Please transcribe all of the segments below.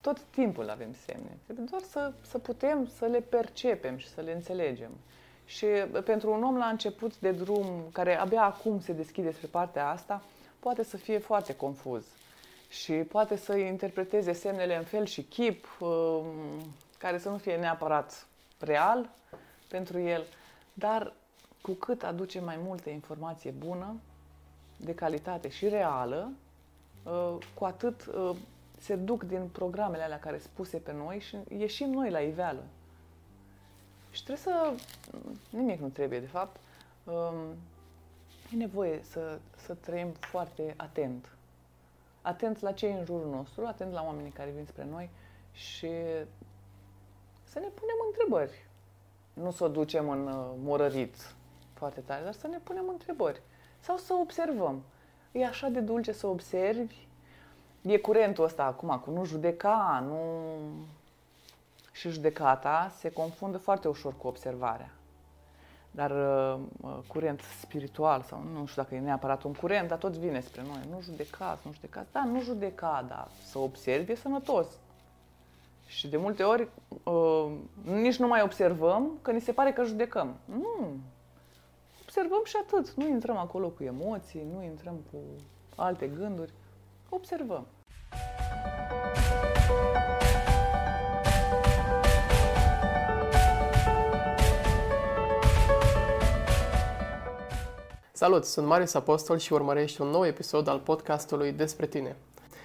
Tot timpul avem semne. Trebuie doar să, să putem să le percepem și să le înțelegem. Și pentru un om la început de drum, care abia acum se deschide spre partea asta, poate să fie foarte confuz și poate să interpreteze semnele în fel și chip, um, care să nu fie neapărat real pentru el, dar cu cât aduce mai multă informație bună, de calitate și reală, uh, cu atât uh, se duc din programele alea care spuse pe noi și ieșim noi la iveală. Și trebuie să... Nimic nu trebuie, de fapt. Um, e nevoie să, să trăim foarte atent. Atent la cei în jurul nostru, atent la oamenii care vin spre noi și să ne punem întrebări. Nu să o ducem în uh, morărit foarte tare, dar să ne punem întrebări. Sau să observăm. E așa de dulce să observi. E curentul ăsta acum cu nu judeca, nu... Și judecata se confundă foarte ușor cu observarea. Dar uh, uh, curent spiritual, sau nu știu dacă e neapărat un curent, dar tot vine spre noi. Nu judecați, nu judecați. Da, nu judeca, dar să observi e sănătos. Și de multe ori uh, nici nu mai observăm că ni se pare că judecăm. Nu. Observăm și atât. Nu intrăm acolo cu emoții, nu intrăm cu alte gânduri. Observăm. Salut, sunt Marius Apostol și urmărești un nou episod al podcastului Despre tine.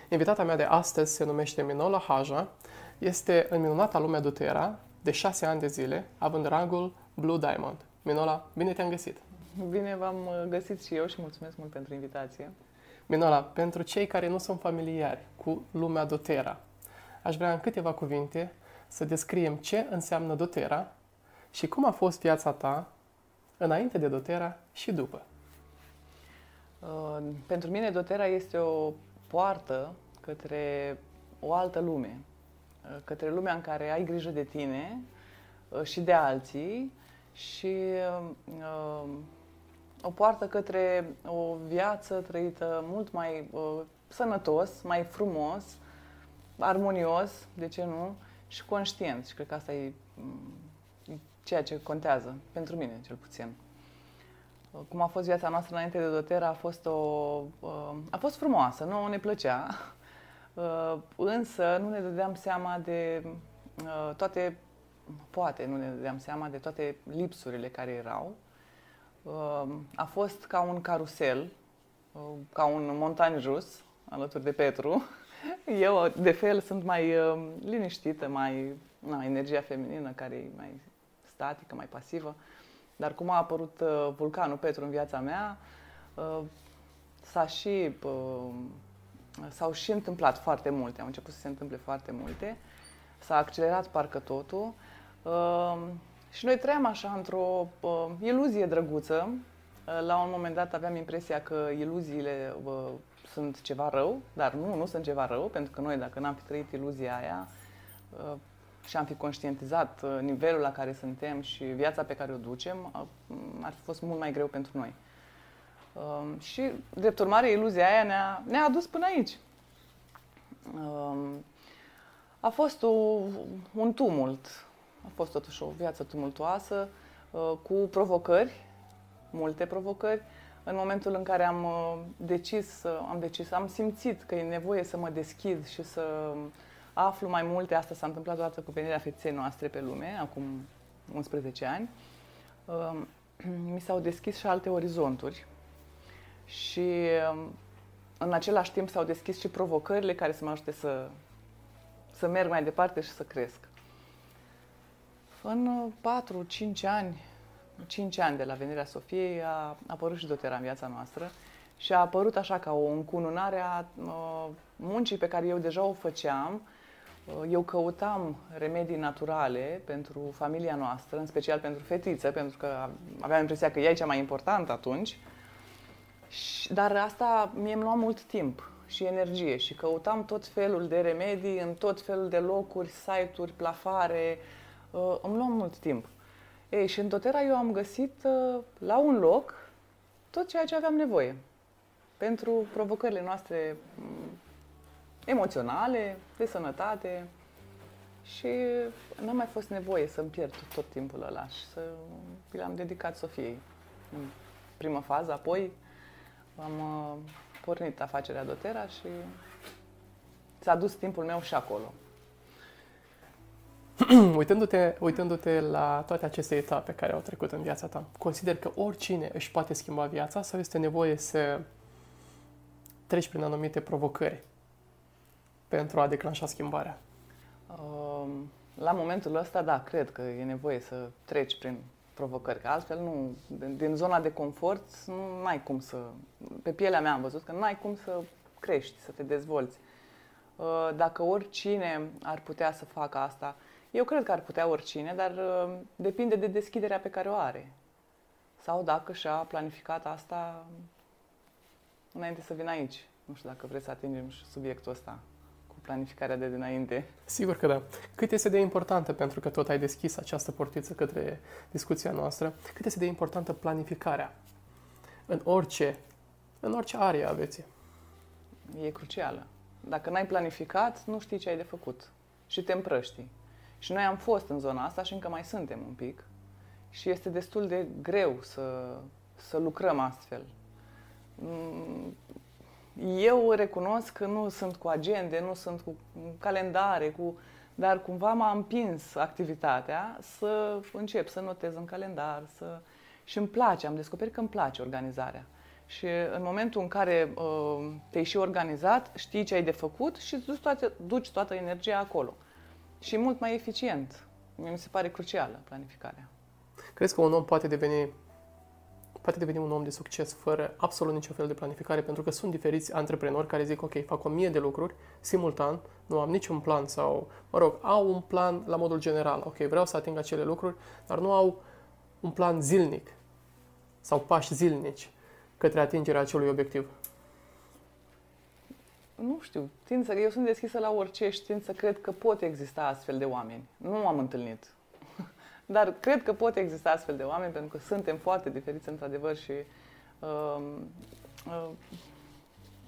Invitata mea de astăzi se numește Minola Haja, este în minunata lumea Dutera de șase ani de zile, având rangul Blue Diamond. Minola, bine te-am găsit! Bine v-am uh, găsit și eu și mulțumesc mult pentru invitație. Minola, pentru cei care nu sunt familiari cu lumea Dotera, aș vrea în câteva cuvinte să descriem ce înseamnă Dotera și cum a fost viața ta înainte de Dotera și după. Uh, pentru mine Dotera este o poartă către o altă lume, uh, către lumea în care ai grijă de tine uh, și de alții și o poartă către o viață trăită mult mai sănătos, mai frumos, armonios, de ce nu, și conștient. Și cred că asta e mm, ceea ce contează, pentru mine cel puțin cum a fost viața noastră înainte de Dotera, a fost, o, uh, a fost frumoasă, nu ne plăcea, uh, însă nu ne dădeam seama de uh, toate, poate nu ne dădeam seama de toate lipsurile care erau. A fost ca un carusel, ca un montan jus, alături de Petru. Eu, de fel, sunt mai liniștită, mai na, energia feminină care e mai statică, mai pasivă. Dar cum a apărut uh, vulcanul Petru în viața mea, uh, s-a și, uh, s-au și întâmplat foarte multe, au început să se întâmple foarte multe, s-a accelerat parcă totul uh, și noi trăiam așa într-o uh, iluzie drăguță. Uh, la un moment dat aveam impresia că iluziile uh, sunt ceva rău, dar nu, nu sunt ceva rău, pentru că noi dacă n-am fi trăit iluzia aia, uh, și am fi conștientizat uh, nivelul la care suntem și viața pe care o ducem, ar fi fost mult mai greu pentru noi. Um, și, drept urmare, iluzia aia ne-a, ne-a adus până aici. Um, a fost o, un tumult, a fost totuși o viață tumultoasă, uh, cu provocări, multe provocări. În momentul în care am uh, decis, am decis, am simțit că e nevoie să mă deschid și să aflu mai multe. Asta s-a întâmplat odată cu venirea fetiței noastre pe lume, acum 11 ani. Um, mi s-au deschis și alte orizonturi și um, în același timp s-au deschis și provocările care să mă ajute să, să merg mai departe și să cresc. În 4-5 ani, 5 ani de la venirea Sofiei a apărut și dotera în viața noastră și a apărut așa ca o încununare a uh, muncii pe care eu deja o făceam Uh, eu căutam remedii naturale pentru familia noastră, în special pentru fetiță, pentru că aveam impresia că ea e cea mai importantă atunci. Dar asta mie îmi lua mult timp și energie și căutam tot felul de remedii în tot felul de locuri, site-uri, plafare. Uh, îmi lua mult timp. Ei, și în Dotera eu am găsit uh, la un loc tot ceea ce aveam nevoie pentru provocările noastre emoționale, de sănătate și n-a mai fost nevoie să-mi pierd tot timpul ăla și să l-am dedicat Sofiei în primă fază, apoi am uh, pornit afacerea Dotera și s-a dus timpul meu și acolo. uitându-te, uitându-te la toate aceste etape care au trecut în viața ta, consider că oricine își poate schimba viața sau este nevoie să treci prin anumite provocări pentru a declanșa schimbarea? Um, la momentul ăsta, da, cred că e nevoie să treci prin provocări, că altfel nu, din zona de confort nu ai cum să, pe pielea mea am văzut că nu ai cum să crești, să te dezvolți. Uh, dacă oricine ar putea să facă asta, eu cred că ar putea oricine, dar uh, depinde de deschiderea pe care o are. Sau dacă și-a planificat asta înainte să vină aici. Nu știu dacă vreți să atingem și subiectul ăsta cu planificarea de dinainte. Sigur că da. Cât este de importantă, pentru că tot ai deschis această portiță către discuția noastră, cât este de importantă planificarea în orice, în orice arie a vieții? E crucială. Dacă n-ai planificat, nu știi ce ai de făcut și te împrăști. Și noi am fost în zona asta și încă mai suntem un pic. Și este destul de greu să, să lucrăm astfel. Mm, eu recunosc că nu sunt cu agende, nu sunt cu calendare, cu, dar cumva m-a împins activitatea să încep să notez în calendar, să... și îmi place, am descoperit că îmi place organizarea. Și în momentul în care uh, te-ai și organizat, știi ce ai de făcut și duci toată, duci toată energia acolo și mult mai eficient. Mi se pare crucială planificarea. Crezi că un om poate deveni poate deveni un om de succes fără absolut niciun fel de planificare, pentru că sunt diferiți antreprenori care zic, ok, fac o mie de lucruri simultan, nu am niciun plan sau, mă rog, au un plan la modul general, ok, vreau să ating acele lucruri, dar nu au un plan zilnic sau pași zilnici către atingerea acelui obiectiv nu știu, tind să, eu sunt deschisă la orice și tind să cred că pot exista astfel de oameni. Nu am întâlnit. Dar cred că pot exista astfel de oameni pentru că suntem foarte diferiți într-adevăr și uh, uh,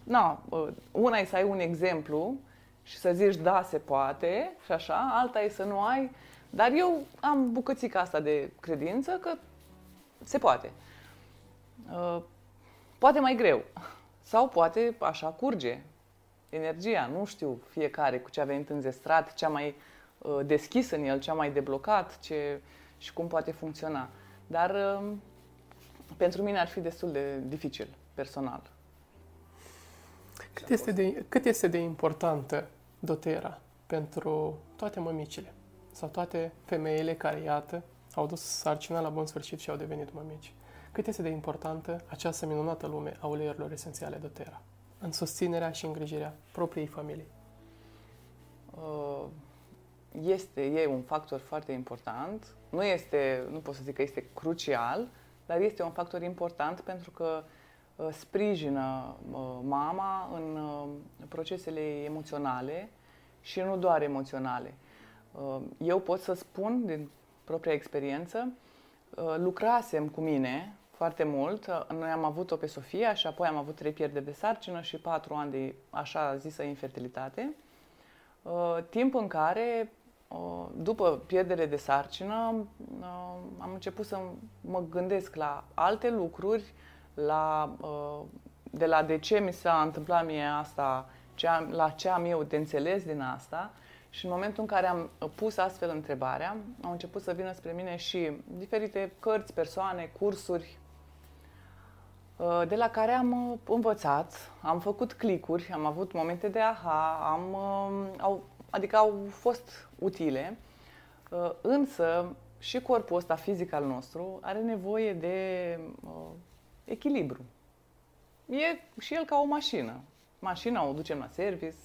na, uh, una e să ai un exemplu și să zici da, se poate și așa, alta e să nu ai, dar eu am bucățica asta de credință că se poate. Uh, poate mai greu sau poate așa curge energia, nu știu fiecare cu ce a venit înzestrat, ce a mai uh, deschis în el, ce a mai deblocat ce, și cum poate funcționa. Dar uh, pentru mine ar fi destul de dificil, personal. Cât este de, cât este de importantă dotera pentru toate mămicile sau toate femeile care, iată, au dus sarcina la bun sfârșit și au devenit mămici? Cât este de importantă această minunată lume a uleiurilor esențiale dotera? În susținerea și îngrijirea propriei familii? Uh, este, e un factor foarte important. Nu este, nu pot să zic că este crucial, dar este un factor important pentru că uh, sprijină uh, mama în procesele emoționale și nu doar emoționale. Eu pot să spun din propria experiență, lucrasem cu mine foarte mult. Noi am avut-o pe Sofia și apoi am avut trei pierderi de sarcină și patru ani de așa zisă infertilitate. Uh, timp în care, uh, după pierdere de sarcină, uh, am început să mă gândesc la alte lucruri, la, de la de ce mi s-a întâmplat mie asta, ce am, la ce am eu de înțeles din asta. Și în momentul în care am pus astfel întrebarea, au început să vină spre mine și diferite cărți, persoane, cursuri, Uh, de la care am uh, învățat, am făcut clicuri, am avut momente de aha, am, uh, au, adică au fost utile, însă și corpul ăsta fizic al nostru are nevoie de echilibru. E și el ca o mașină. Mașina o ducem la service,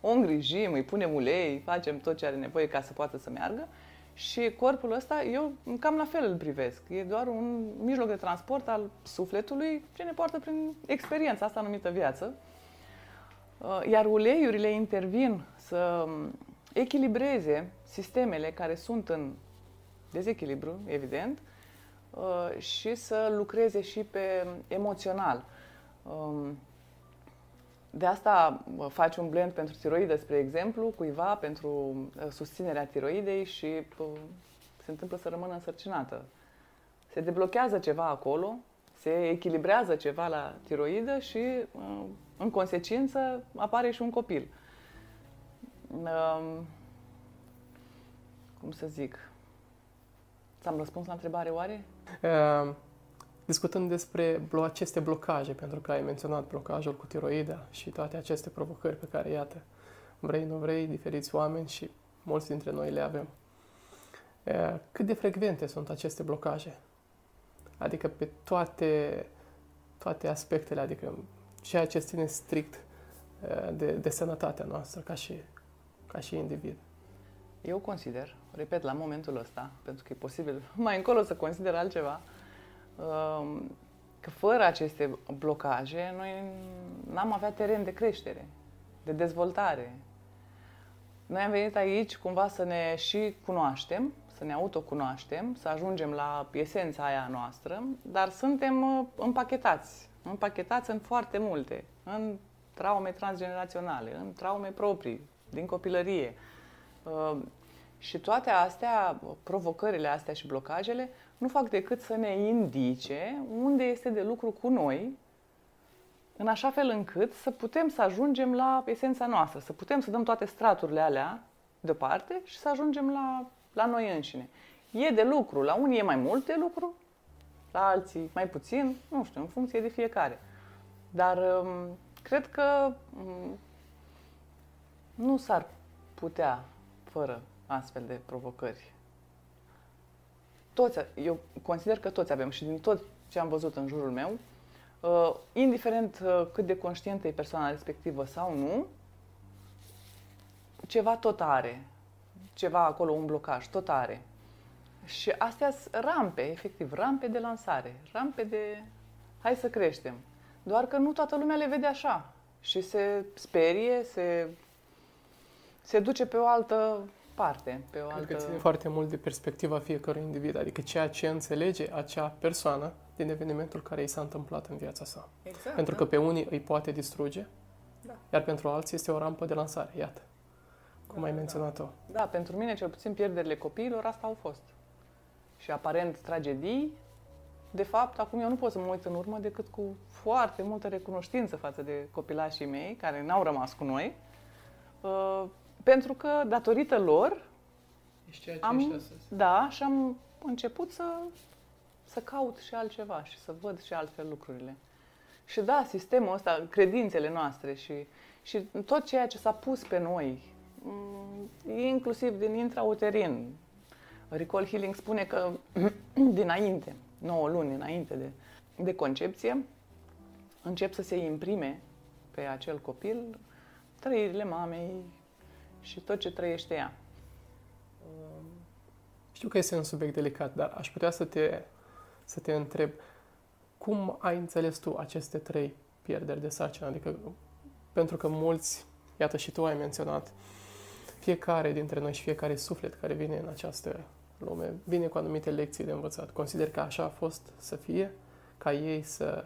o îngrijim, îi punem ulei, facem tot ce are nevoie ca să poată să meargă și corpul ăsta, eu cam la fel îl privesc. E doar un mijloc de transport al sufletului ce ne poartă prin experiența asta numită viață. Uh, iar uleiurile intervin să echilibreze sistemele care sunt în dezechilibru, evident, uh, și să lucreze și pe emoțional. Um, de asta faci un blend pentru tiroidă, spre exemplu, cuiva pentru uh, susținerea tiroidei și uh, se întâmplă să rămână însărcinată. Se deblochează ceva acolo, se echilibrează ceva la tiroidă și, uh, în consecință, apare și un copil. Um, cum să zic? Ți-am răspuns la întrebare oare? Uh, discutând despre blo- aceste blocaje, pentru că ai menționat blocajul cu tiroida și toate aceste provocări pe care, iată, vrei, nu vrei, diferiți oameni și mulți dintre noi le avem. Uh, cât de frecvente sunt aceste blocaje? Adică pe toate, toate aspectele, adică ceea ce ține strict uh, de, de sănătatea noastră ca și, ca și individ. Eu consider, repet, la momentul ăsta, pentru că e posibil mai încolo să consider altceva, um, că fără aceste blocaje noi n-am avea teren de creștere, de dezvoltare. Noi am venit aici cumva să ne și cunoaștem, să ne autocunoaștem, să ajungem la esența aia noastră, dar suntem uh, împachetați, împachetați în foarte multe, în traume transgeneraționale, în traume proprii, din copilărie. Uh, și toate astea, provocările astea și blocajele, nu fac decât să ne indice unde este de lucru cu noi, în așa fel încât să putem să ajungem la esența noastră, să putem să dăm toate straturile alea deoparte și să ajungem la, la noi înșine. E de lucru, la unii e mai mult de lucru, la alții mai puțin, nu știu, în funcție de fiecare. Dar um, cred că um, nu s-ar putea fără astfel de provocări. Toți, eu consider că toți avem și din tot ce am văzut în jurul meu, uh, indiferent uh, cât de conștientă e persoana respectivă sau nu, ceva tot are. Ceva acolo, un blocaj, tot are. Și astea sunt rampe, efectiv, rampe de lansare, rampe de hai să creștem. Doar că nu toată lumea le vede așa și se sperie, se, se duce pe o altă parte, pe o Cred altă... că ține foarte mult de perspectiva fiecărui individ, adică ceea ce înțelege acea persoană din evenimentul care i s-a întâmplat în viața sa. Exact, Pentru da. că pe unii îi poate distruge, Da. iar pentru alții este o rampă de lansare, iată, cum Da, ai da. menționat-o. Da, pentru mine, cel puțin, pierderile copiilor, asta au fost. Și aparent tragedii, de fapt, acum eu nu pot să mă uit în urmă decât cu foarte multă recunoștință față de copilașii mei, care n-au rămas cu noi, uh, pentru că, datorită lor, Ești ceea ce Am- ești astăzi. da, și am început să, să caut și altceva și să văd și altfel lucrurile. Și da, sistemul ăsta, credințele noastre și, și tot ceea ce s-a pus pe noi, mm, inclusiv din intrauterin. Recall Healing spune că dinainte, 9 luni înainte de, de concepție, încep să se imprime pe acel copil trăirile mamei și tot ce trăiește ea. Știu că este un subiect delicat, dar aș putea să te, să te întreb cum ai înțeles tu aceste trei pierderi de sarcină? Adică, pentru că mulți, iată și tu ai menționat, fiecare dintre noi și fiecare suflet care vine în această lume vine cu anumite lecții de învățat. Consider că așa a fost să fie, ca ei să...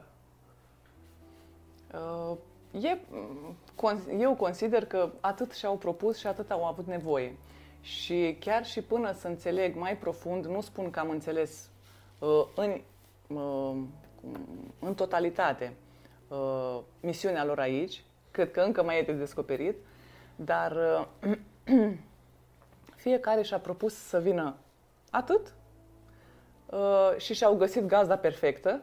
Uh, E, con- eu consider că atât și-au propus și atât au avut nevoie. Și chiar și până să înțeleg mai profund, nu spun că am înțeles uh, în, uh, în totalitate uh, misiunea lor aici, cred că încă mai e de descoperit, dar uh, fiecare și-a propus să vină atât uh, și și-au găsit gazda perfectă,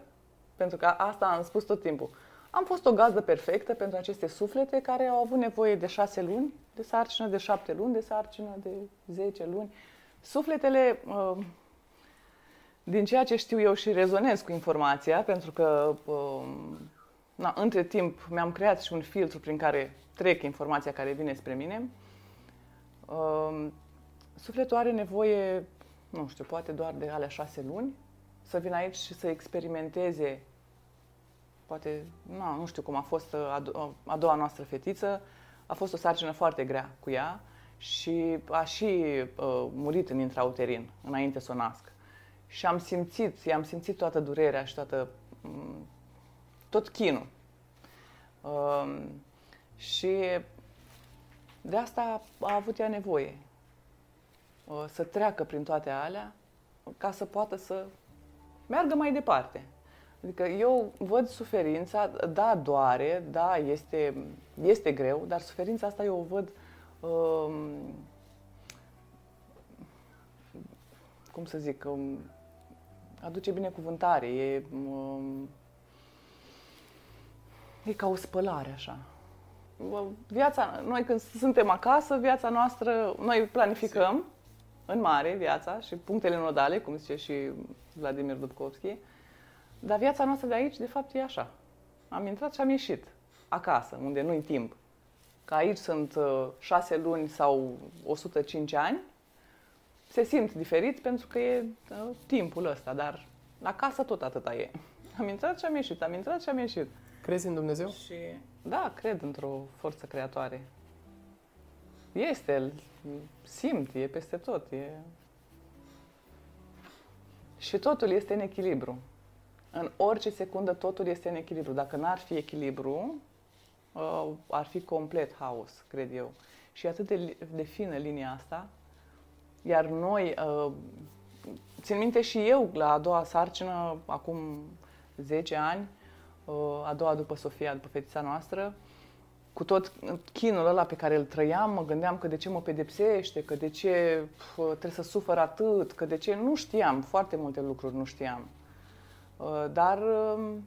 pentru că asta am spus tot timpul. Am fost o gazdă perfectă pentru aceste suflete care au avut nevoie de șase luni de sarcină, de șapte luni de sarcină, de zece luni. Sufletele, uh, din ceea ce știu eu și rezonez cu informația, pentru că uh, na, între timp mi-am creat și un filtru prin care trec informația care vine spre mine, uh, sufletul are nevoie, nu știu, poate doar de alea șase luni, să vină aici și să experimenteze poate, na, nu știu cum a fost a, do- a doua noastră fetiță, a fost o sarcină foarte grea cu ea și a și uh, murit în intrauterin înainte să o nasc. Și am simțit, i-am simțit toată durerea și toată, m- tot chinul. Uh, Și de asta a avut ea nevoie. Uh, să treacă prin toate alea ca să poată să meargă mai departe. Adică eu văd suferința, da, doare, da, este, este greu, dar suferința asta eu o văd um, cum să zic, um, aduce binecuvântare, e, um, e ca o spălare așa. Viața, noi când suntem acasă, viața noastră, noi planificăm în mare viața și punctele nodale, cum zice și Vladimir Dubkovski, dar viața noastră de aici, de fapt, e așa. Am intrat și am ieșit acasă, unde nu-i timp. Că aici sunt uh, șase luni sau 105 ani, se simt diferit pentru că e uh, timpul ăsta, dar acasă tot atâta e. Am intrat și am ieșit, am intrat și am ieșit. Crezi în Dumnezeu? Și da, cred într-o forță creatoare. Este, îl simt, e peste tot. E... Și totul este în echilibru. În orice secundă totul este în echilibru. Dacă n-ar fi echilibru, uh, ar fi complet haos, cred eu. Și atât de, de fină linia asta. Iar noi, uh, țin minte și eu, la a doua sarcină, acum 10 ani, uh, a doua după Sofia, după fetița noastră, cu tot chinul ăla pe care îl trăiam, mă gândeam că de ce mă pedepsește, că de ce trebuie să sufăr atât, că de ce... Nu știam, foarte multe lucruri nu știam. Uh, dar um,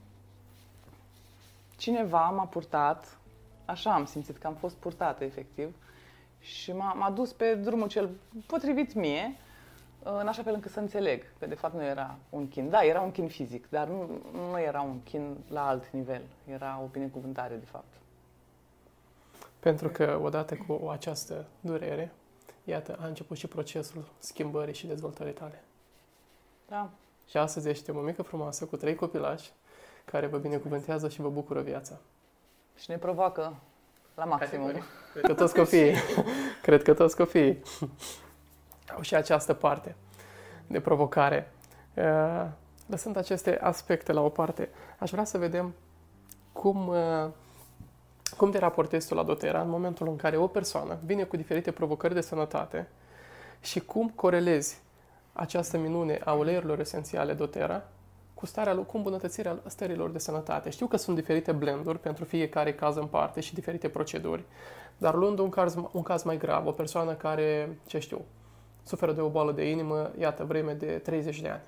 cineva m-a purtat, așa am simțit că am fost purtată efectiv, și m-a, m-a dus pe drumul cel potrivit mie, uh, în așa fel încât să înțeleg că de fapt nu era un chin. Da, era un chin fizic, dar nu, nu era un chin la alt nivel. Era o binecuvântare, de fapt. Pentru că odată cu această durere, iată, a început și procesul schimbării și dezvoltării tale. Da. Și astăzi ești o mică frumoasă cu trei copilași care vă binecuvântează și vă bucură viața. Și ne provoacă la maximum. Cred că toți copiii, cred că toți copiii au și această parte de provocare. Uh, lăsând aceste aspecte la o parte, aș vrea să vedem cum uh, cum te raportezi tu la doTERRA în momentul în care o persoană vine cu diferite provocări de sănătate și cum corelezi această minune a uleiurilor esențiale doTERRA cu starea lui, cu îmbunătățirea stărilor de sănătate. Știu că sunt diferite blenduri pentru fiecare caz în parte și diferite proceduri, dar luând un caz, un caz mai grav, o persoană care, ce știu, suferă de o boală de inimă, iată, vreme de 30 de ani.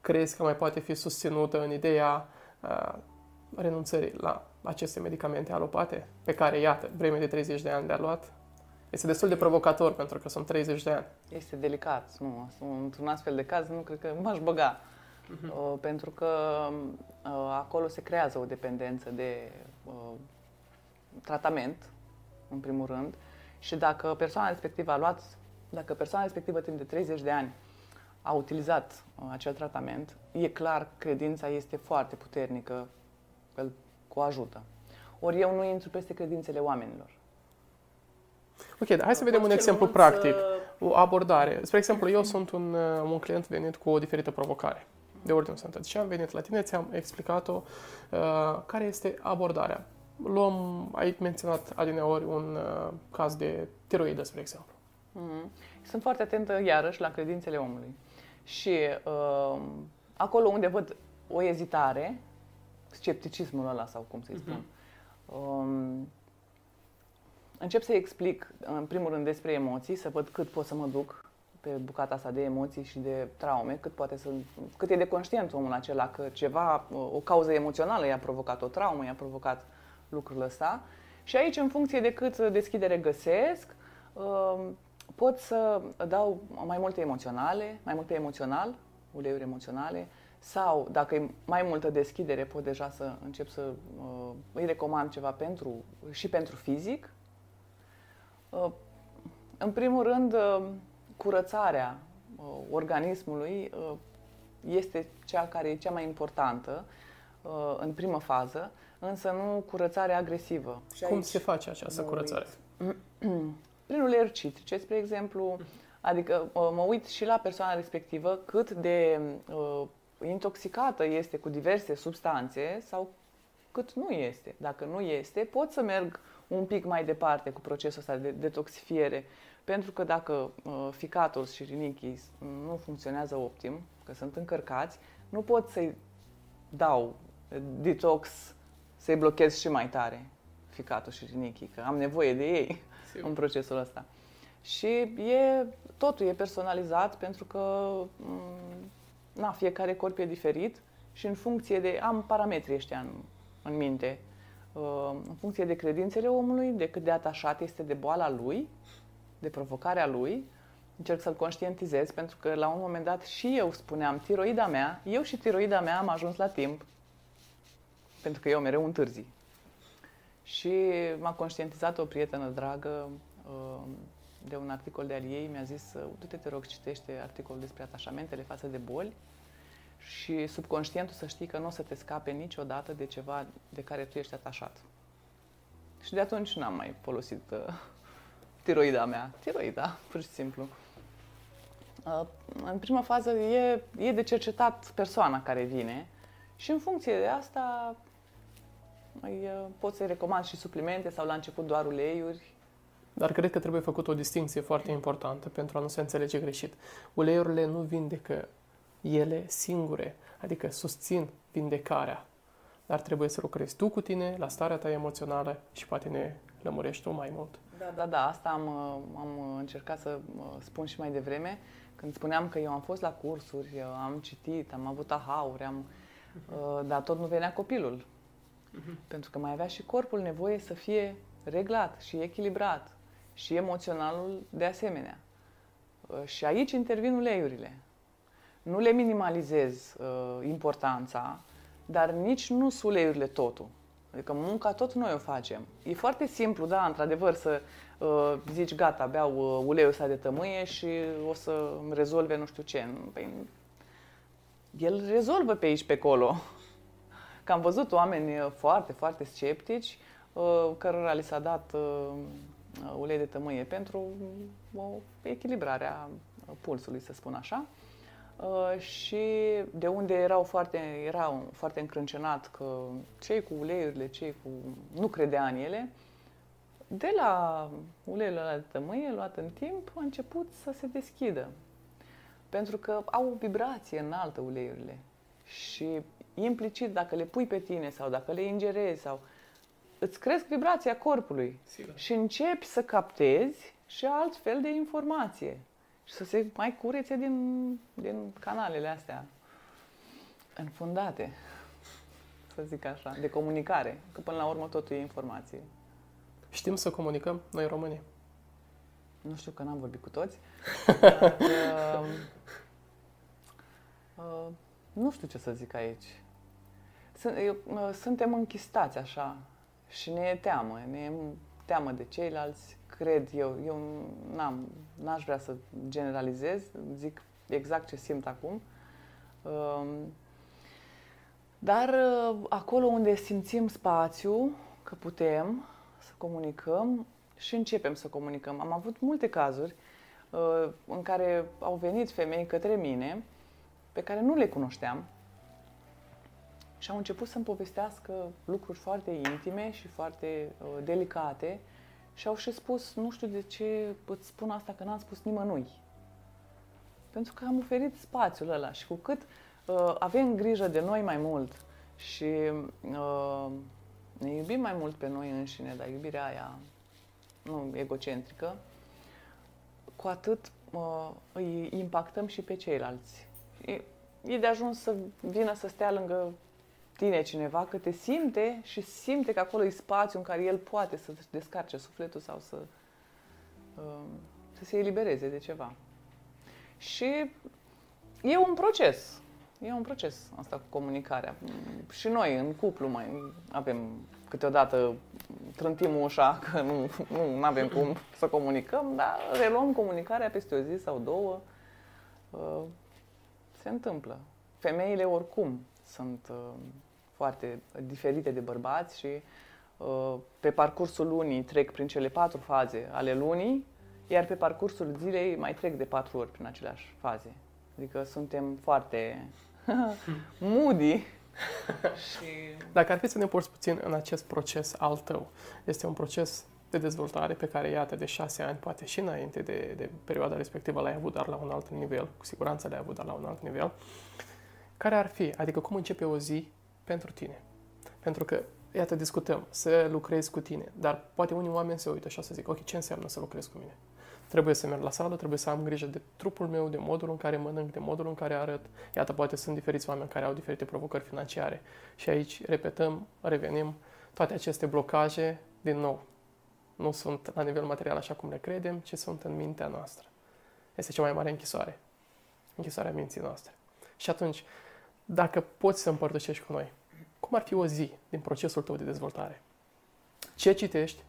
Crezi că mai poate fi susținută în ideea uh, renunțării la aceste medicamente alopate, pe care, iată, vreme de 30 de ani de-a luat, este destul de provocator pentru că sunt 30 de ani. Este delicat. Nu, într-un astfel de caz nu cred că m-aș băga. Uh-huh. Uh, pentru că uh, acolo se creează o dependență de uh, tratament, în primul rând, și dacă persoana respectivă a luat, dacă persoana respectivă timp de 30 de ani a utilizat uh, acel tratament, e clar, credința este foarte puternică îl coajută. Ori eu nu intru peste credințele oamenilor. Ok, dar hai să vedem un exemplu practic, o abordare. Spre exemplu, eu sunt un, uh, un client venit cu o diferită provocare de ordine sănătate și am venit la tine, ți-am explicat-o uh, care este abordarea. Luăm, ai menționat adineori un uh, caz de tiroidă, spre exemplu. Mm-hmm. Sunt foarte atentă, iarăși, la credințele omului. Și uh, acolo unde văd o ezitare, scepticismul ăla sau cum să-i spun. Uh-huh. Um, încep să explic, în primul rând, despre emoții, să văd cât pot să mă duc pe bucata asta de emoții și de traume, cât poate să, cât e de conștient omul acela că ceva, o cauză emoțională i-a provocat o traumă, i-a provocat lucrul ăsta. Și aici, în funcție de cât deschidere găsesc, um, pot să dau mai multe emoționale, mai multe emoțional, uleiuri emoționale, sau, dacă e mai multă deschidere, pot deja să încep să uh, îi recomand ceva pentru, și pentru fizic. Uh, în primul rând, uh, curățarea uh, organismului uh, este cea care e cea mai importantă uh, în primă fază, însă nu curățarea agresivă. Și Cum se face această curățare? Prin uleiuri citrice, spre exemplu, adică uh, mă uit și la persoana respectivă cât de uh, intoxicată este cu diverse substanțe sau cât nu este. Dacă nu este, pot să merg un pic mai departe cu procesul ăsta de detoxifiere, pentru că dacă uh, ficatul și rinichii nu funcționează optim, că sunt încărcați, nu pot să-i dau detox, să-i blochez și mai tare ficatul și rinichii, că am nevoie de ei Sigur. în procesul ăsta. Și e, totul e personalizat pentru că mm, na, fiecare corp e diferit și în funcție de, am parametrii ăștia în, în minte, uh, în funcție de credințele omului, de cât de atașat este de boala lui, de provocarea lui, încerc să-l conștientizez, pentru că la un moment dat și eu spuneam, tiroida mea, eu și tiroida mea am ajuns la timp, pentru că eu mereu întârzi. Și m-a conștientizat o prietenă dragă uh, de un articol de al ei, mi-a zis, du-te, te rog, citește articolul despre atașamentele față de boli și subconștientul să știi că nu o să te scape niciodată de ceva de care tu ești atașat. Și de atunci n-am mai folosit uh, tiroida mea. Tiroida, pur și simplu. Uh, în prima fază e, e de cercetat persoana care vine și în funcție de asta îi, uh, pot să-i recomand și suplimente sau la început doar uleiuri. Dar cred că trebuie făcut o distinție foarte importantă pentru a nu se înțelege greșit. Uleiurile nu vindecă ele singure, adică susțin vindecarea, dar trebuie să lucrezi tu cu tine, la starea ta emoțională și poate ne lămurești tu mai mult. Da, da, da, asta am, am încercat să spun și mai devreme, când spuneam că eu am fost la cursuri, am citit, am avut ahauri, am, uh-huh. dar tot nu venea copilul. Uh-huh. Pentru că mai avea și corpul nevoie să fie reglat și echilibrat și emoționalul de asemenea. Uh, și aici intervin uleiurile. Nu le minimalizez uh, importanța, dar nici nu sunt uleiurile totul. Adică munca tot noi o facem. E foarte simplu, da, într-adevăr, să uh, zici, gata, beau uh, uleiul ăsta de tămâie și o să îmi rezolve nu știu ce. Păi, el rezolvă pe aici, pe acolo. Că am văzut oameni uh, foarte, foarte sceptici, uh, cărora li s-a dat uh, ulei de tămâie pentru o echilibrare a pulsului, să spun așa. Uh, și de unde erau foarte, erau foarte încrâncenat că cei cu uleiurile, cei cu... nu credea în ele, de la uleiul ăla de tămâie, luat în timp, a început să se deschidă. Pentru că au o vibrație înaltă uleiurile. Și implicit, dacă le pui pe tine sau dacă le ingerezi sau îți cresc vibrația corpului Sigur. și începi să captezi și alt fel de informație și să se mai curețe din, din canalele astea înfundate, să zic așa, de comunicare, că până la urmă totul e informație. Știm să comunicăm noi românii? Nu știu că n-am vorbit cu toți, dar, uh, uh, nu știu ce să zic aici. Sunt, eu, uh, suntem închistați așa și ne e teamă, ne e teamă de ceilalți, cred eu, eu n-am, n-aș vrea să generalizez, zic exact ce simt acum. Um, dar uh, acolo unde simțim spațiu, că putem să comunicăm și începem să comunicăm. Am avut multe cazuri uh, în care au venit femei către mine pe care nu le cunoșteam și au început să-mi povestească lucruri foarte intime și foarte uh, delicate și au și spus, nu știu de ce îți spun asta, că n-am spus nimănui. Pentru că am oferit spațiul ăla și cu cât uh, avem grijă de noi mai mult și uh, ne iubim mai mult pe noi înșine, dar iubirea aia nu egocentrică, cu atât uh, îi impactăm și pe ceilalți. E, e de ajuns să vină să stea lângă tine cineva, că te simte și simte că acolo e spațiu în care el poate să descarce sufletul sau să, um, să se elibereze de ceva. Și e un proces. E un proces asta cu comunicarea. Și noi, în cuplu, mai avem câteodată trântim ușa că nu, nu avem cum să comunicăm, dar reluăm comunicarea peste o zi sau două. Uh, se întâmplă. Femeile oricum sunt uh, foarte diferite de bărbați și uh, pe parcursul lunii trec prin cele patru faze ale lunii, iar pe parcursul zilei mai trec de patru ori prin aceleași faze. Adică suntem foarte moody și... Dacă ar fi să ne porți puțin în acest proces al tău, este un proces de dezvoltare pe care, iată, de șase ani, poate și înainte de, de perioada respectivă l-ai avut, dar la un alt nivel, cu siguranță l-ai avut, dar la un alt nivel. Care ar fi? Adică cum începe o zi pentru tine? Pentru că, iată, discutăm, să lucrezi cu tine, dar poate unii oameni se uită și o să zic, ok, ce înseamnă să lucrezi cu mine? Trebuie să merg la sală, trebuie să am grijă de trupul meu, de modul în care mănânc, de modul în care arăt. Iată, poate sunt diferiți oameni care au diferite provocări financiare. Și aici repetăm, revenim, toate aceste blocaje, din nou, nu sunt la nivel material așa cum le credem, ci sunt în mintea noastră. Este cea mai mare închisoare. Închisoarea minții noastre. Și atunci, dacă poți să împărtășești cu noi, cum ar fi o zi din procesul tău de dezvoltare? Ce citești?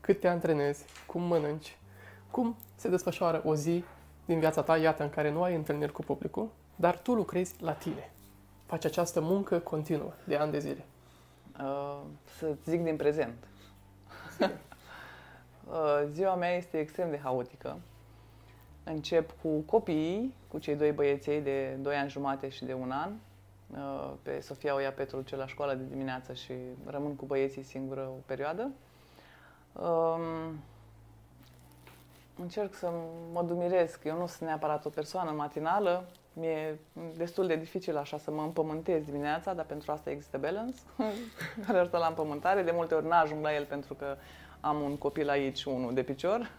Cât te antrenezi? Cum mănânci? Cum se desfășoară o zi din viața ta, iată, în care nu ai întâlniri cu publicul, dar tu lucrezi la tine. Faci această muncă continuă de ani de zile. Uh, să zic din prezent. uh, ziua mea este extrem de haotică. Încep cu copiii, cu cei doi băieței de 2 ani jumate și de un an. Uh, pe Sofia o ia Petru ce la școală de dimineață și rămân cu băieții singură o perioadă. Uh, încerc să mă dumiresc. Eu nu sunt neapărat o persoană matinală. Mi-e destul de dificil așa să mă împământez dimineața, dar pentru asta există Balance, care ajută la împământare. De multe ori n-ajung la el pentru că am un copil aici, unul de picior.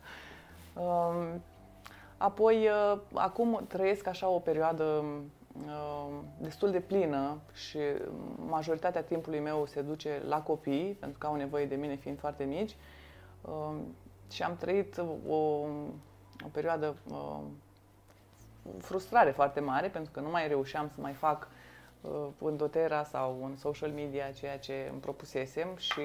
Um, apoi, uh, acum trăiesc așa o perioadă um, destul de plină și majoritatea timpului meu se duce la copii, pentru că au nevoie de mine fiind foarte mici. Um, și am trăit o, o perioadă uh, frustrare foarte mare, pentru că nu mai reușeam să mai fac uh, în dotera sau în social media ceea ce îmi propusesem și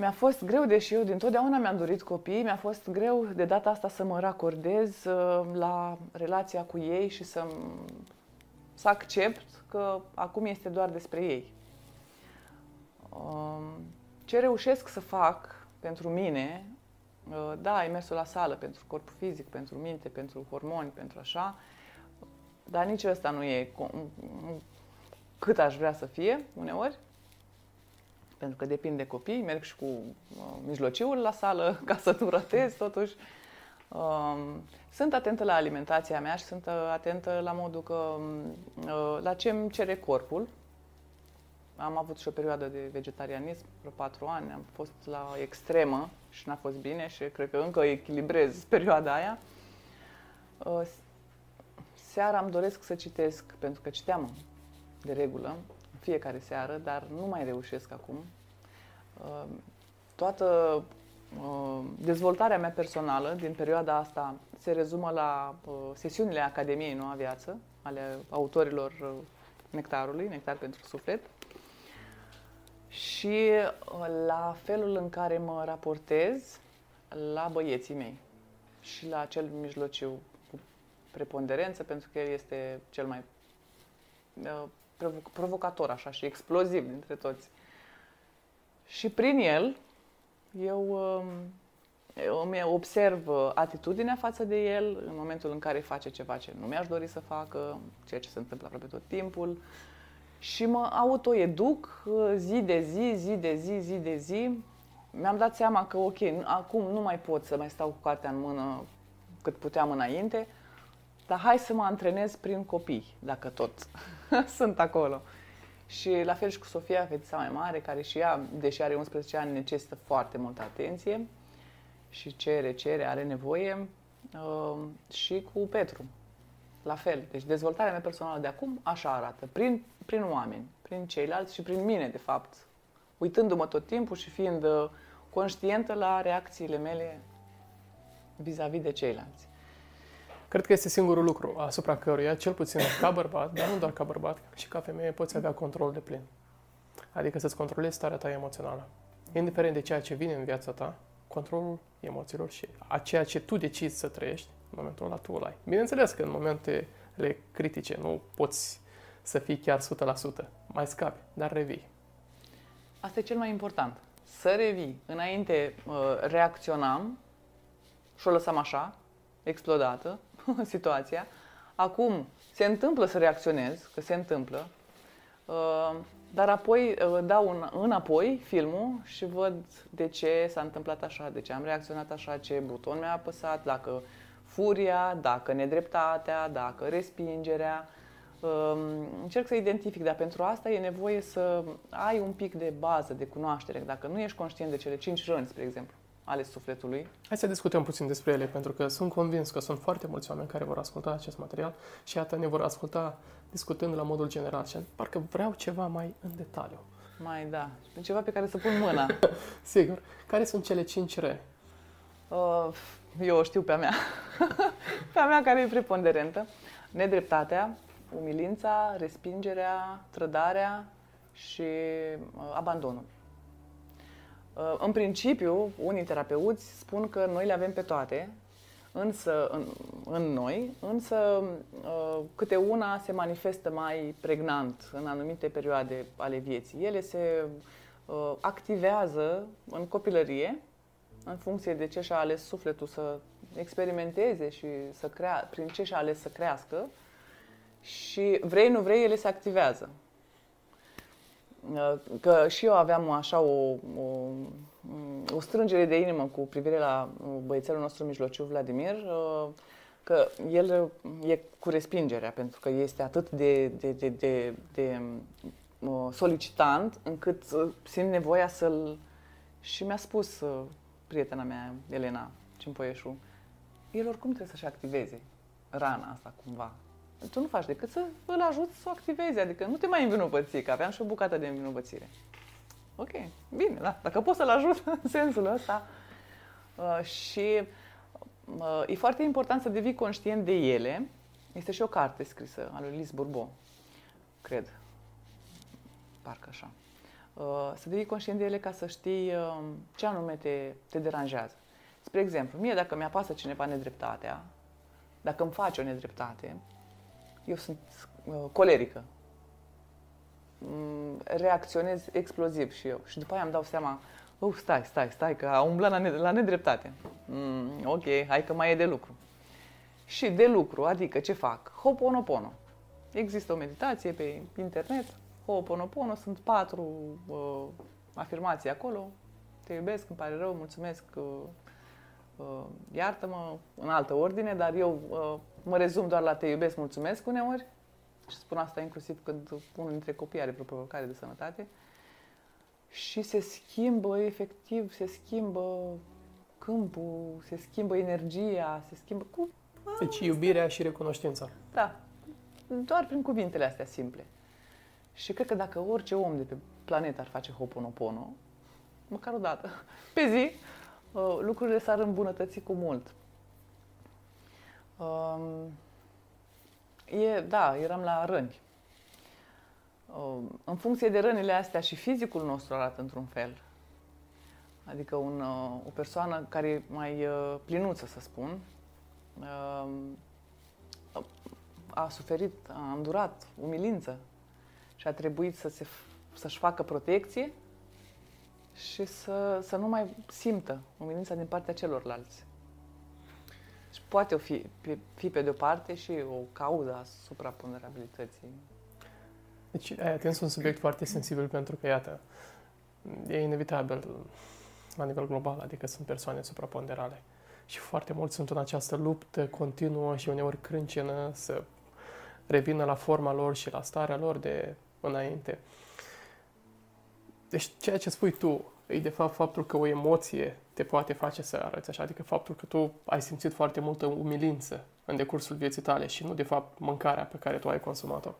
mi-a fost greu, deși eu dintotdeauna mi-am dorit copii, mi-a fost greu de data asta să mă racordez uh, la relația cu ei și să, să accept că acum este doar despre ei. Uh, ce reușesc să fac pentru mine, uh, da, ai mersul la sală pentru corpul fizic, pentru minte, pentru hormoni, pentru așa, dar nici ăsta nu e cât aș vrea să fie uneori, pentru că depinde de copii, merg și cu uh, mijlociul la sală ca să nu ratez totuși. Uh, sunt atentă la alimentația mea și sunt atentă la modul că uh, la ce îmi cere corpul, am avut și o perioadă de vegetarianism, vreo patru ani, am fost la extremă și n-a fost bine și cred că încă echilibrez perioada aia. Uh, seara îmi doresc să citesc, pentru că citeam de regulă, fiecare seară, dar nu mai reușesc acum. Uh, toată uh, dezvoltarea mea personală din perioada asta se rezumă la sesiunile Academiei Noua Viață, ale autorilor Nectarului, Nectar pentru Suflet, și uh, la felul în care mă raportez la băieții mei și la cel mijlociu cu preponderență, pentru că el este cel mai uh, provocator așa și exploziv dintre toți. Și prin el eu um, îmi observ atitudinea față de el în momentul în care face ceva ce nu mi-aș dori să facă, ceea ce se întâmplă aproape tot timpul, și mă autoeduc uh, zi de zi, zi de zi, zi de zi. Mi-am dat seama că, ok, acum nu mai pot să mai stau cu cartea în mână cât puteam înainte, dar hai să mă antrenez prin copii, dacă tot sunt acolo. Și la fel și cu Sofia, fetița mai mare, care și ea, deși are 11 ani, necesită foarte multă atenție și cere, cere, are nevoie. Uh, și cu Petru, la fel. Deci dezvoltarea mea personală de acum așa arată. Prin, prin oameni, prin ceilalți și prin mine, de fapt. Uitându-mă tot timpul și fiind uh, conștientă la reacțiile mele vis-a-vis de ceilalți. Cred că este singurul lucru asupra căruia, cel puțin ca bărbat, dar nu doar ca bărbat, și ca femeie, poți avea control de plin. Adică să-ți controlezi starea ta emoțională. Indiferent de ceea ce vine în viața ta, controlul emoțiilor și a ceea ce tu decizi să trăiești, în momentul ăla tu îl ai. Bineînțeles că în momentele critice nu poți să fii chiar 100%. Mai scapi, dar revii. Asta e cel mai important. Să revii. Înainte uh, reacționam și o lăsam așa, explodată, situația. Acum se întâmplă să reacționez, că se întâmplă. Uh, dar apoi uh, dau un, înapoi filmul și văd de ce s-a întâmplat așa, de ce am reacționat așa, ce buton mi-a apăsat, dacă furia, dacă nedreptatea, dacă respingerea. Um, încerc să identific, dar pentru asta e nevoie să ai un pic de bază, de cunoaștere. Dacă nu ești conștient de cele cinci răni, spre exemplu, ale sufletului. Hai să discutăm puțin despre ele, pentru că sunt convins că sunt foarte mulți oameni care vor asculta acest material și iată ne vor asculta discutând la modul general și parcă vreau ceva mai în detaliu. Mai da, ceva pe care să pun mâna. Sigur. Care sunt cele cinci re? Uh, eu o știu pe a mea. pe a mea care e preponderentă. Nedreptatea, umilința, respingerea, trădarea și uh, abandonul. Uh, în principiu, unii terapeuți spun că noi le avem pe toate, însă în, în noi, însă uh, câte una se manifestă mai pregnant în anumite perioade ale vieții. Ele se uh, activează în copilărie, în funcție de ce și-a ales sufletul să experimenteze și să crea, prin ce și-a ales să crească și vrei, nu vrei, ele se activează. Uh, că și eu aveam așa o, o, o strângere de inimă cu privire la uh, băiețelul nostru mijlociu, Vladimir, uh, că el e cu respingerea, pentru că este atât de, de, de, de, de solicitant încât simt nevoia să-l... Și mi-a spus prietena mea, Elena Cimpoieșu, el oricum trebuie să-și activeze rana asta cumva tu nu faci decât să îl ajuți să o activezi, adică nu te mai învinovăți, că aveam și o bucată de învinovățire. Ok, bine, da, dacă pot să-l ajut în sensul ăsta. Uh, și uh, e foarte important să devii conștient de ele. Este și o carte scrisă a lui Liz Bourbeau, cred, parcă așa. Uh, să devii conștient de ele ca să știi uh, ce anume te, te deranjează. Spre exemplu, mie dacă mi-apasă cineva nedreptatea, dacă îmi face o nedreptate, eu sunt uh, colerică. Mm, reacționez exploziv și eu. Și după aia îmi dau seama, uh, stai, stai, stai, că a umblat la, ne- la nedreptate. Mm, ok, hai că mai e de lucru. Și de lucru, adică ce fac? Hoponopono. Există o meditație pe internet, Ho'oponopono, sunt patru uh, afirmații acolo. Te iubesc, îmi pare rău, mulțumesc, uh, uh, iartă-mă, în altă ordine, dar eu uh, mă rezum doar la te iubesc, mulțumesc uneori și spun asta inclusiv când unul dintre copii are vreo provocare de sănătate și se schimbă efectiv, se schimbă câmpul, se schimbă energia, se schimbă cu... Deci iubirea și recunoștința. Da, doar prin cuvintele astea simple. Și cred că dacă orice om de pe planetă ar face Hoponopono, măcar o dată, pe zi, uh, lucrurile s-ar îmbunătăți cu mult. Um, e, da, eram la răni. Um, în funcție de rănile astea și fizicul nostru arată într-un fel. Adică un, uh, o persoană care e mai uh, plinuță, să spun, uh, a suferit, a îndurat umilință și a trebuit să se, să-și facă protecție și să, să nu mai simtă umilința din partea celorlalți. Și poate fi, fi pe de-o parte și o cauză a supraponderabilității. Deci ai atins un subiect foarte sensibil pentru că, iată, e inevitabil la nivel global, adică sunt persoane supraponderale. Și foarte mulți sunt în această luptă continuă și uneori crâncenă să revină la forma lor și la starea lor de înainte. Deci ceea ce spui tu e de fapt faptul că o emoție te poate face să arăți așa, adică faptul că tu ai simțit foarte multă umilință în decursul vieții tale și nu de fapt mâncarea pe care tu ai consumat-o.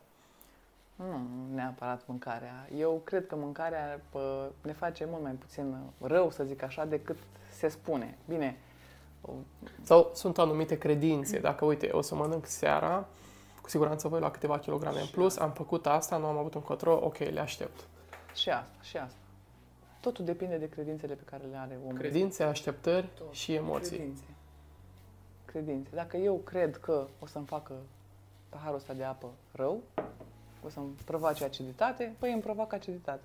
Nu neapărat mâncarea. Eu cred că mâncarea pă, ne face mult mai puțin rău, să zic așa, decât se spune. Bine. Sau sunt anumite credințe. Dacă, uite, o să mănânc seara, cu siguranță voi la câteva kilograme în plus, am făcut asta, nu am avut încotro, ok, le aștept. Și asta, și asta. Totul depinde de credințele pe care le are omul. Credințe, așteptări Tot. și emoții. Credințe. Credințe. Dacă eu cred că o să-mi facă paharul ăsta de apă rău, o să-mi provoace aciditate, păi îmi provoacă aciditate.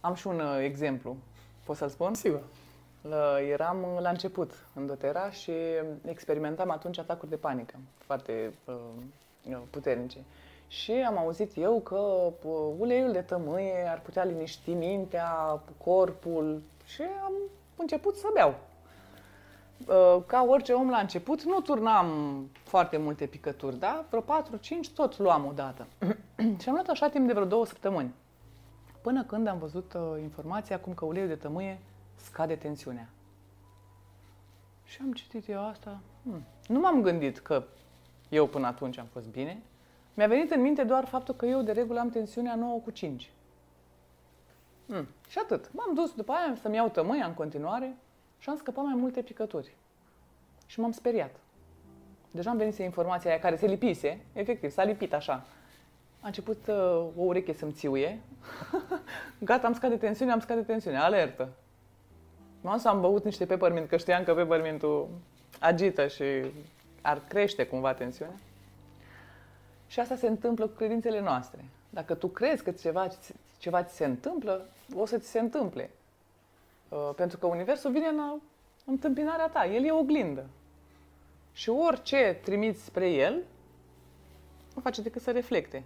Am și un uh, exemplu. Pot să-l spun? Sigur. La, eram la început în Dotera și experimentam atunci atacuri de panică foarte uh, puternice. Și am auzit eu că uh, uleiul de tămâie ar putea liniști mintea, corpul și am început să beau. Uh, ca orice om la început, nu turnam foarte multe picături, da? Vreo 4-5 tot luam odată. și am luat așa timp de vreo două săptămâni. Până când am văzut uh, informația cum că uleiul de tămâie scade tensiunea. Și am citit eu asta. Hmm. Nu m-am gândit că eu până atunci am fost bine. Mi-a venit în minte doar faptul că eu de regulă am tensiunea 9 cu 5. Hmm. Și atât. M-am dus după aia să-mi iau tămâia în continuare și am scăpat mai multe picături. Și m-am speriat. Deja am venit să informația aia care se lipise, efectiv, s-a lipit așa. A început uh, o ureche să-mi țiuie. Gata, am scăzut tensiune, am scăzut tensiune, alertă. M-am să am băut niște peppermint, că știam că peppermintul agită și ar crește cumva tensiunea. Și asta se întâmplă cu credințele noastre. Dacă tu crezi că ceva, ceva ți se întâmplă, o să ți se întâmple. Uh, pentru că Universul vine în întâmpinarea ta. El e o oglindă. Și orice trimiți spre el, nu face decât să reflecte.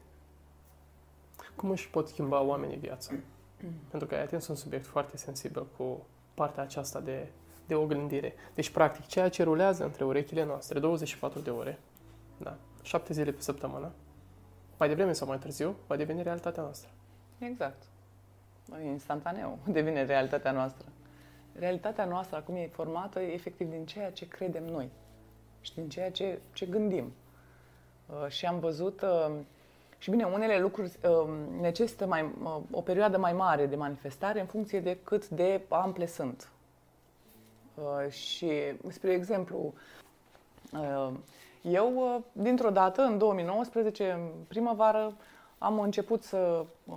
Cum își pot schimba oamenii viața? Pentru că ai atins un subiect foarte sensibil cu partea aceasta de, de oglindire. Deci, practic, ceea ce rulează între urechile noastre 24 de ore, da, 7 zile pe săptămână, mai devreme sau mai târziu, va deveni realitatea noastră. Exact. Instantaneu devine realitatea noastră. Realitatea noastră acum e formată efectiv din ceea ce credem noi și din ceea ce, ce gândim. Uh, și am văzut, uh, și bine, unele lucruri uh, necesită mai, uh, o perioadă mai mare de manifestare în funcție de cât de ample sunt. Uh, și, spre exemplu, uh, eu, uh, dintr-o dată, în 2019, în primăvară, am început să uh,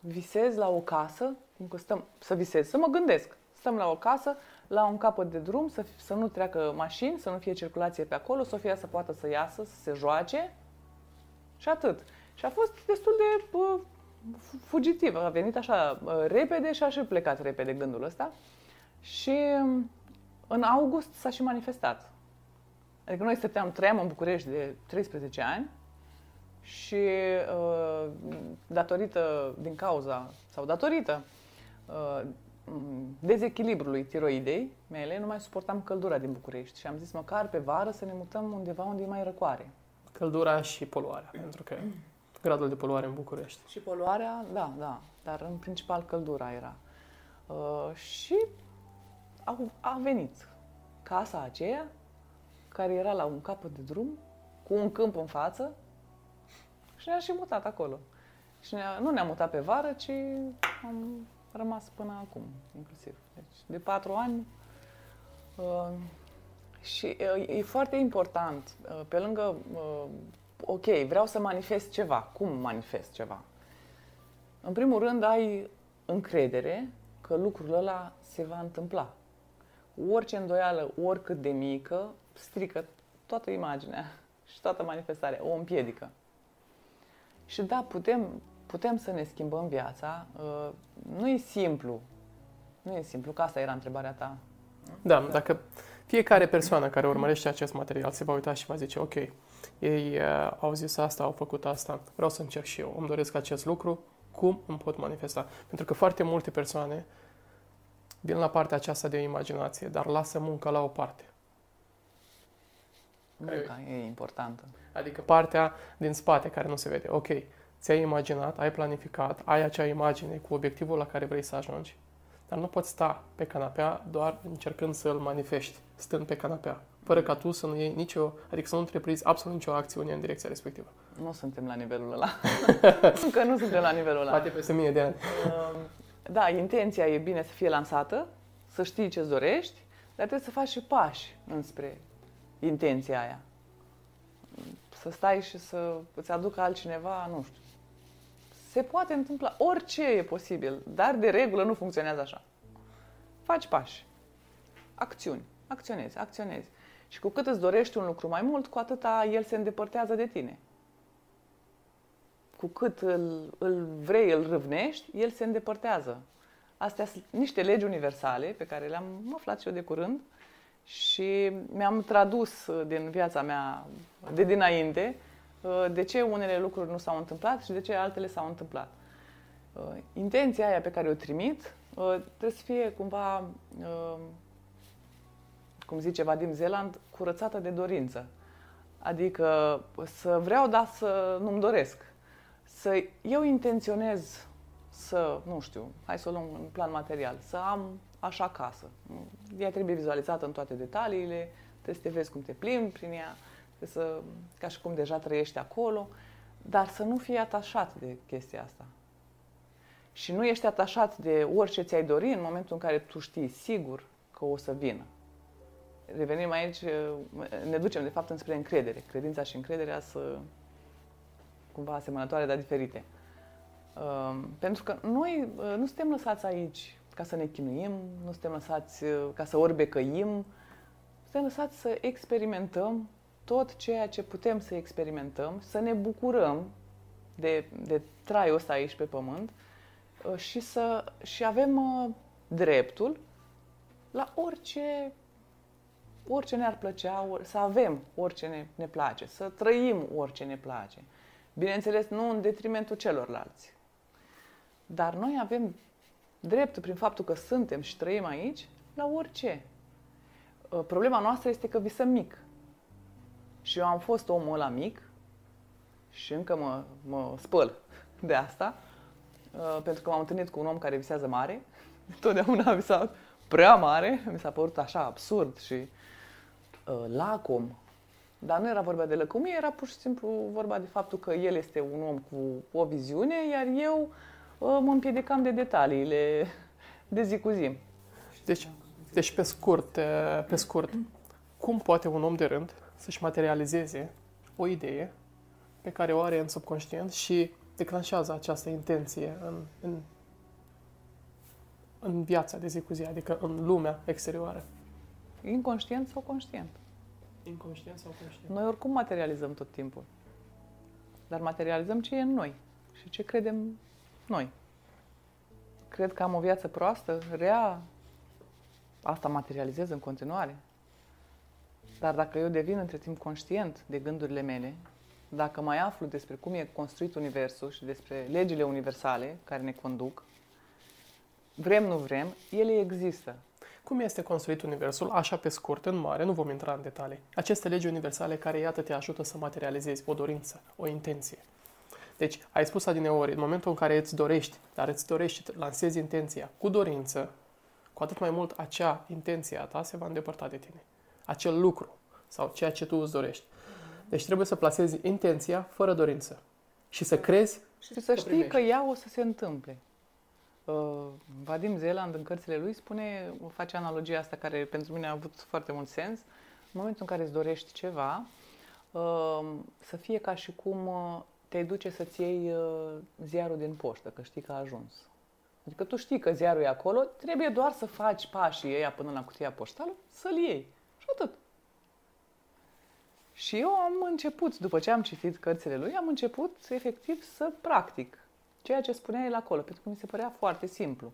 visez la o casă, cum că stăm, să visez, să mă gândesc. Stăm la o casă, la un capăt de drum, să, să nu treacă mașini, să nu fie circulație pe acolo, Sofia să poată să iasă, să se joace și atât. Și a fost destul de uh, fugitiv. A venit așa uh, repede și a și plecat repede gândul ăsta. Și uh, în august s-a și manifestat. Adică noi stăteam, trăiam în București de 13 ani și uh, datorită, din cauza, sau datorită uh, dezechilibrului tiroidei mele, nu mai suportam căldura din București și am zis măcar pe vară să ne mutăm undeva unde e mai răcoare. Căldura și poluarea, pentru că gradul de poluare în București. Și poluarea, da, da, dar în principal căldura era. Uh, și a, a venit casa aceea, care era la un capăt de drum, cu un câmp în față și ne-a și mutat acolo. Și ne nu ne-am mutat pe vară, ci am rămas până acum, inclusiv. Deci, de patru ani. Uh, și uh, e foarte important, uh, pe lângă, uh, ok, vreau să manifest ceva. Cum manifest ceva? În primul rând, ai încredere că lucrul ăla se va întâmpla. Orice îndoială, oricât de mică, strică toată imaginea și toată manifestarea, o împiedică. Și da, putem, putem să ne schimbăm viața. Uh, nu e simplu. Nu e simplu, că asta era întrebarea ta. Da, dacă fiecare persoană care urmărește acest material se va uita și va zice, ok, ei uh, au zis asta, au făcut asta, vreau să încerc și eu, îmi doresc acest lucru, cum îmi pot manifesta? Pentru că foarte multe persoane vin la partea aceasta de imaginație, dar lasă munca la o parte. Munca e importantă. Adică partea din spate care nu se vede. Ok, ți-ai imaginat, ai planificat, ai acea imagine cu obiectivul la care vrei să ajungi, dar nu poți sta pe canapea doar încercând să-l manifesti, stând pe canapea, fără ca tu să nu iei nicio, adică să nu întreprizi absolut nicio acțiune în direcția respectivă. Nu suntem la nivelul ăla. Încă nu suntem la nivelul ăla. Poate peste mie de ani. Um, da, intenția e bine să fie lansată, să știi ce-ți dorești, dar trebuie să faci și pași înspre intenția aia. Să stai și să îți aducă altcineva, nu știu, se poate întâmpla, orice e posibil, dar de regulă nu funcționează așa. Faci pași, acțiuni, acționezi, acționezi. Și cu cât îți dorești un lucru mai mult, cu atâta el se îndepărtează de tine. Cu cât îl, îl vrei, îl râvnești, el se îndepărtează. Astea sunt niște legi universale pe care le-am aflat și eu de curând și mi-am tradus din viața mea de dinainte uh, de ce unele lucruri nu s-au întâmplat și de ce altele s-au întâmplat. Uh, intenția aia pe care o trimit uh, trebuie să fie cumva, cum zice Vadim Zeland, curățată de dorință. Adică să vreau, dar să nu-mi doresc. Să eu intenționez să, nu știu, hai să o luăm în plan material, să am așa casă. Ea trebuie vizualizată în toate detaliile, trebuie să te vezi cum te plimbi prin ea, trebuie să, ca și cum deja trăiești acolo, dar să nu fii atașat de chestia asta. Și nu ești atașat de orice ți-ai dori în momentul în care tu știi sigur că o să vină. Revenim aici, ne ducem de fapt înspre încredere. Credința și încrederea să cumva asemănătoare, dar diferite. Uh, pentru că noi uh, nu suntem lăsați aici ca să ne chinuim, nu suntem lăsați uh, ca să orbecăim, suntem lăsați să experimentăm tot ceea ce putem să experimentăm, să ne bucurăm de, de traiul ăsta aici pe pământ uh, și, să, și avem uh, dreptul la orice, orice ne-ar plăcea, să avem orice ne, ne place, să trăim orice ne place. Bineînțeles, nu în detrimentul celorlalți. Dar noi avem dreptul, prin faptul că suntem și trăim aici, la orice. Uh, problema noastră este că visăm mic. Și eu am fost omul ăla mic și încă mă, mă spăl de asta, uh, pentru că m-am întâlnit cu un om care visează mare. Totdeauna a visat prea mare, mi s-a părut așa absurd și uh, lacom. Dar nu era vorba de lăcomie, era pur și simplu vorba de faptul că el este un om cu o viziune, iar eu uh, mă împiedicam de detaliile de zi cu zi. Deci, deci pe scurt, uh, pe scurt, cum poate un om de rând să-și materializeze o idee pe care o are în subconștient și declanșează această intenție în, în, în viața de zi cu zi, adică în lumea exterioară. Inconștient sau conștient? Inconștient sau conștient? Noi oricum materializăm tot timpul. Dar materializăm ce e în noi și ce credem noi. Cred că am o viață proastă, rea, asta materializez în continuare. Dar dacă eu devin între timp conștient de gândurile mele, dacă mai aflu despre cum e construit Universul și despre legile universale care ne conduc, vrem, nu vrem, ele există. Cum este construit Universul, așa pe scurt, în mare, nu vom intra în detalii. Aceste legi universale care, iată, te ajută să materializezi o dorință, o intenție. Deci, ai spus adineori, în momentul în care îți dorești, dar îți dorești și lansezi intenția cu dorință, cu atât mai mult acea intenție a ta se va îndepărta de tine acel lucru sau ceea ce tu îți dorești. Deci trebuie să placezi intenția fără dorință și să crezi și să, să știi primești. că ea o să se întâmple. Uh, Vadim Zeland în cărțile lui spune, face analogia asta care pentru mine a avut foarte mult sens. În momentul în care îți dorești ceva, uh, să fie ca și cum uh, te duce să-ți iei uh, ziarul din poștă, că știi că a ajuns. Adică tu știi că ziarul e acolo, trebuie doar să faci pașii ăia până la cutia poștală, să-l iei atât. Și eu am început, după ce am citit cărțile lui, am început efectiv să practic ceea ce spunea el acolo, pentru că mi se părea foarte simplu.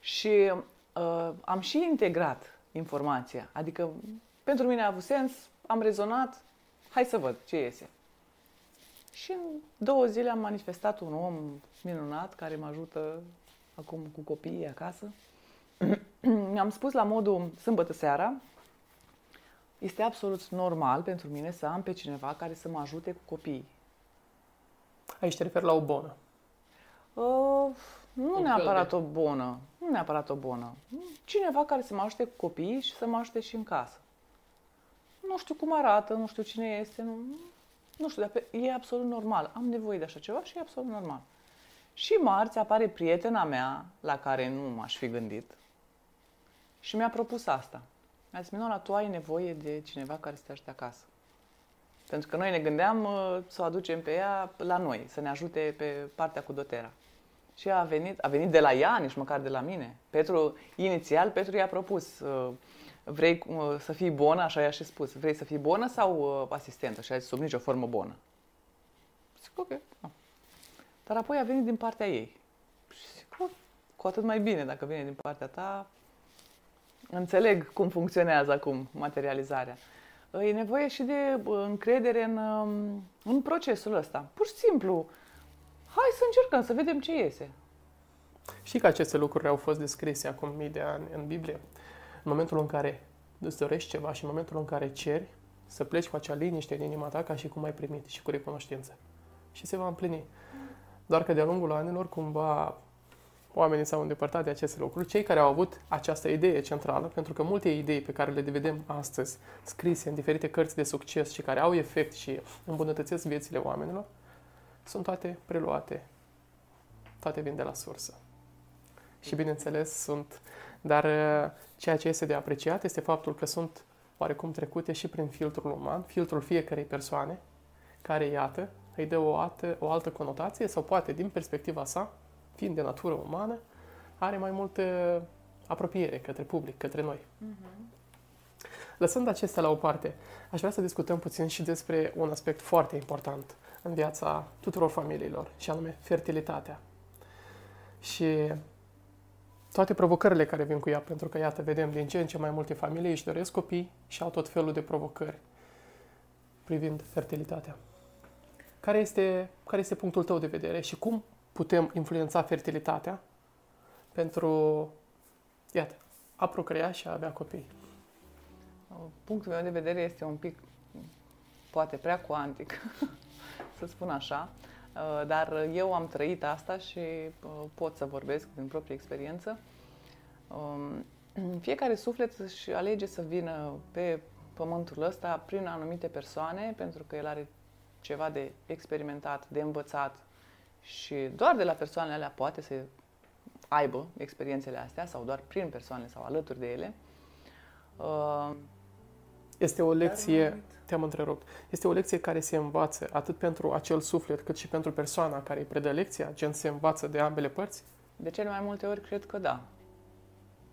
Și uh, am și integrat informația. Adică, pentru mine a avut sens, am rezonat, hai să văd ce iese. Și în două zile am manifestat un om minunat care mă ajută acum cu copiii acasă. Mi-am spus la modul sâmbătă seara, este absolut normal pentru mine să am pe cineva care să mă ajute cu copiii. Aici te referi la o bonă. Uh, nu Un neapărat de... o bonă. Nu neapărat o bonă. Cineva care să mă ajute cu copiii și să mă ajute și în casă. Nu știu cum arată, nu știu cine este, nu, nu știu, dar pe, e absolut normal. Am nevoie de așa ceva și e absolut normal. Și marți apare prietena mea, la care nu m-aș fi gândit, și mi-a propus asta. Mi-a zis, Minola, tu ai nevoie de cineva care să te ajute acasă. Pentru că noi ne gândeam uh, să o aducem pe ea la noi, să ne ajute pe partea cu dotera. Și a venit, a venit de la ea, nici măcar de la mine. Petru, inițial, Petru i-a propus, uh, vrei uh, să fii bună, așa i-a și spus, vrei să fii bună sau uh, asistentă? Și a zis, sub nicio formă bună. Zic, ok. No. Dar apoi a venit din partea ei. Și zic, oh, cu atât mai bine dacă vine din partea ta, Înțeleg cum funcționează acum materializarea. e nevoie și de încredere în, um, în procesul ăsta. Pur și simplu, hai să încercăm, să vedem ce iese. Știi că aceste lucruri au fost descrise acum mii de ani în Biblie. În momentul în care îți dorești ceva și în momentul în care ceri, să pleci cu acea liniște în inima ta ca și cum ai primit și cu recunoștință. Și se va împlini. Doar că de-a lungul anilor, cumva, oamenii s-au îndepărtat de aceste lucruri, cei care au avut această idee centrală, pentru că multe idei pe care le vedem astăzi, scrise în diferite cărți de succes și care au efect și îmbunătățesc viețile oamenilor, sunt toate preluate. Toate vin de la sursă. Și bineînțeles sunt, dar uh, ceea ce este de apreciat este faptul că sunt oarecum trecute și prin filtrul uman, filtrul fiecarei persoane, care, iată, îi dă o altă, o altă conotație sau poate, din perspectiva sa, fiind de natură umană, are mai multă apropiere către public, către noi. Uh-huh. Lăsând acestea la o parte, aș vrea să discutăm puțin și despre un aspect foarte important în viața tuturor familiilor, și anume fertilitatea. Și toate provocările care vin cu ea, pentru că, iată, vedem din ce în ce mai multe familii își doresc copii și au tot felul de provocări privind fertilitatea. Care este, care este punctul tău de vedere și cum putem influența fertilitatea pentru, iată, a procrea și a avea copii? Punctul meu de vedere este un pic, poate prea cuantic, să spun așa, uh, dar eu am trăit asta și uh, pot să vorbesc din proprie experiență. Um, fiecare suflet își alege să vină pe pământul ăsta prin anumite persoane, pentru că el are ceva de experimentat, de învățat și doar de la persoanele alea poate să aibă experiențele astea sau doar prin persoane sau alături de ele. Uh, este o lecție, te-am întrerupt, este o lecție care se învață atât pentru acel suflet cât și pentru persoana care îi predă lecția, gen se învață de ambele părți? De cele mai multe ori cred că da.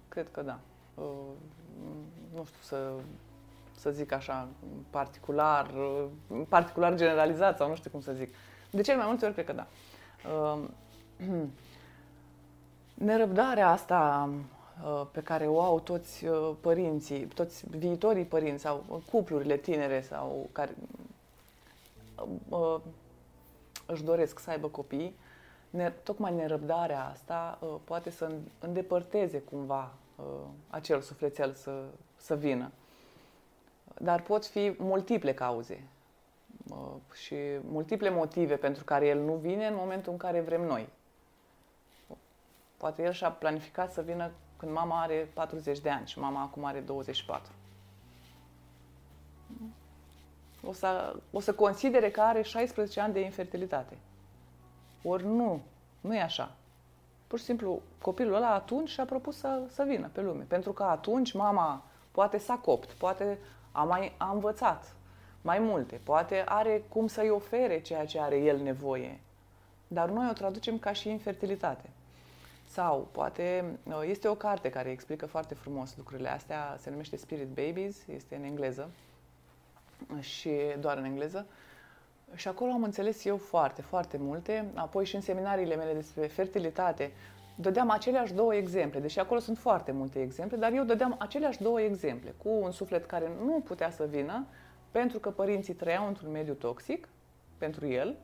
Cred că da. Uh, nu știu să să zic așa, particular, particular generalizat sau nu știu cum să zic. De cel mai multe ori cred că da. Um, nerăbdarea asta uh, pe care o au toți uh, părinții, toți viitorii părinți sau cuplurile tinere sau care uh, își doresc să aibă copii, ne, tocmai nerăbdarea asta poate să îndepărteze cumva acel sufletel să, să vină. Dar pot fi multiple cauze și multiple motive pentru care el nu vine în momentul în care vrem noi. Poate el și-a planificat să vină când mama are 40 de ani și mama acum are 24. O să, o să considere că are 16 ani de infertilitate. Ori nu, nu e așa. Pur și simplu, copilul ăla atunci și-a propus să, să vină pe lume. Pentru că atunci mama poate s-a copt, poate a mai a învățat mai multe, poate are cum să-i ofere ceea ce are el nevoie, dar noi o traducem ca și infertilitate. Sau poate uh, este o carte care explică foarte frumos lucrurile astea, se numește Spirit Babies, este în engleză și doar în engleză. Și acolo am înțeles eu foarte, foarte multe. Apoi și în seminariile mele despre fertilitate dădeam aceleași două exemple, deși acolo sunt foarte multe exemple, dar eu dădeam aceleași două exemple, cu un suflet care nu putea să vină pentru că părinții trăiau într-un mediu toxic pentru el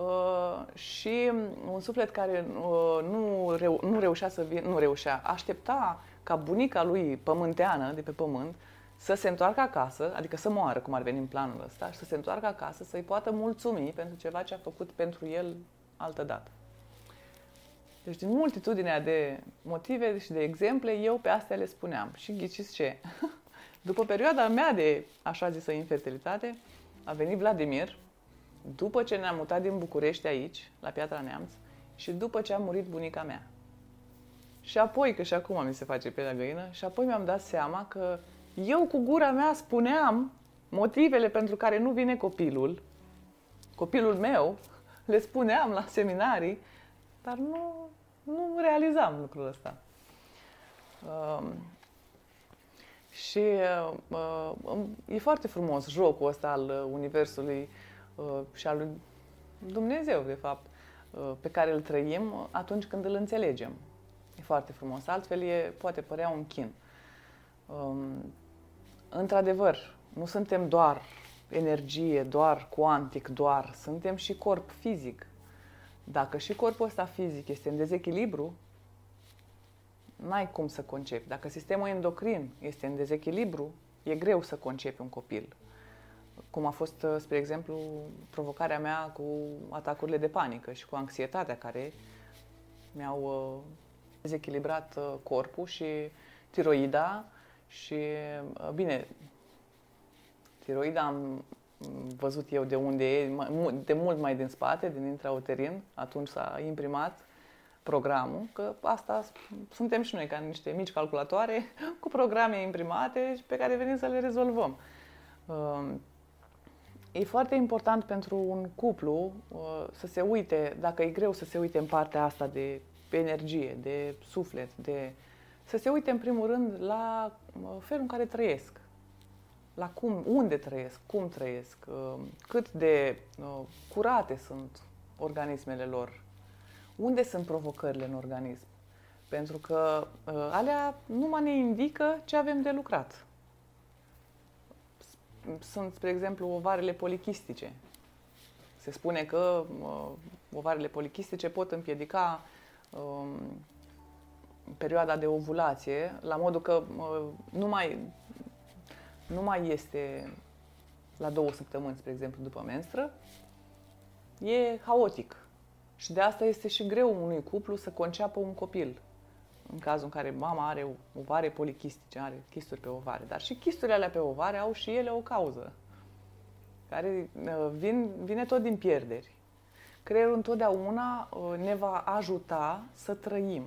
uh, și un suflet care uh, nu, reu- nu reușea să vină, nu reușea, aștepta ca bunica lui pământeană de pe pământ să se întoarcă acasă, adică să moară, cum ar veni în planul ăsta, și să se întoarcă acasă, să-i poată mulțumi pentru ceva ce a făcut pentru el altă dată. Deci din multitudinea de motive și de exemple, eu pe astea le spuneam. Și ghiciți ce? După perioada mea de, așa zisă, infertilitate, a venit Vladimir, după ce ne-am mutat din București aici, la Piatra Neamț, și după ce a murit bunica mea. Și apoi, că și acum mi se face pe la găină, și apoi mi-am dat seama că eu cu gura mea spuneam motivele pentru care nu vine copilul, copilul meu, le spuneam la seminarii, dar nu, nu realizam lucrul ăsta. Uh, și uh, e foarte frumos jocul ăsta al Universului uh, și al lui Dumnezeu, de fapt, uh, pe care îl trăim atunci când îl înțelegem. E foarte frumos. Altfel e, poate părea un chin. Um, într-adevăr, Nu suntem doar energie, doar cuantic, doar. Suntem și corp fizic. Dacă și corpul ăsta fizic este în dezechilibru, n-ai cum să concepi. Dacă sistemul endocrin este în dezechilibru, e greu să concepi un copil. Cum a fost, spre exemplu, provocarea mea cu atacurile de panică și cu anxietatea care mi-au uh, dezechilibrat uh, corpul și tiroida și, uh, bine, tiroida am văzut eu de unde e, de mult mai din spate, din intrauterin, atunci s-a imprimat programul, că asta suntem și noi, ca niște mici calculatoare cu programe imprimate pe care venim să le rezolvăm. Um, e foarte important pentru un cuplu uh, să se uite, dacă e greu să se uite în partea asta de energie, de suflet, de să se uite în primul rând la uh, felul în care trăiesc la cum, unde trăiesc, cum trăiesc, uh, cât de uh, curate sunt organismele lor, unde sunt provocările în organism. Pentru că uh, alea numai ne indică ce avem de lucrat. Sunt, spre exemplu, ovarele polichistice. Se spune că ovarele polichistice pot împiedica um, perioada de ovulație, la modul că nu mai nu mai este la două săptămâni, spre exemplu, după menstră, e haotic. Și de asta este și greu unui cuplu să conceapă un copil. În cazul în care mama are ovare polichistice, are chisturi pe ovare. Dar și chisturile alea pe ovare au și ele o cauză, care uh, vin, vine tot din pierderi. Creierul întotdeauna uh, ne va ajuta să trăim.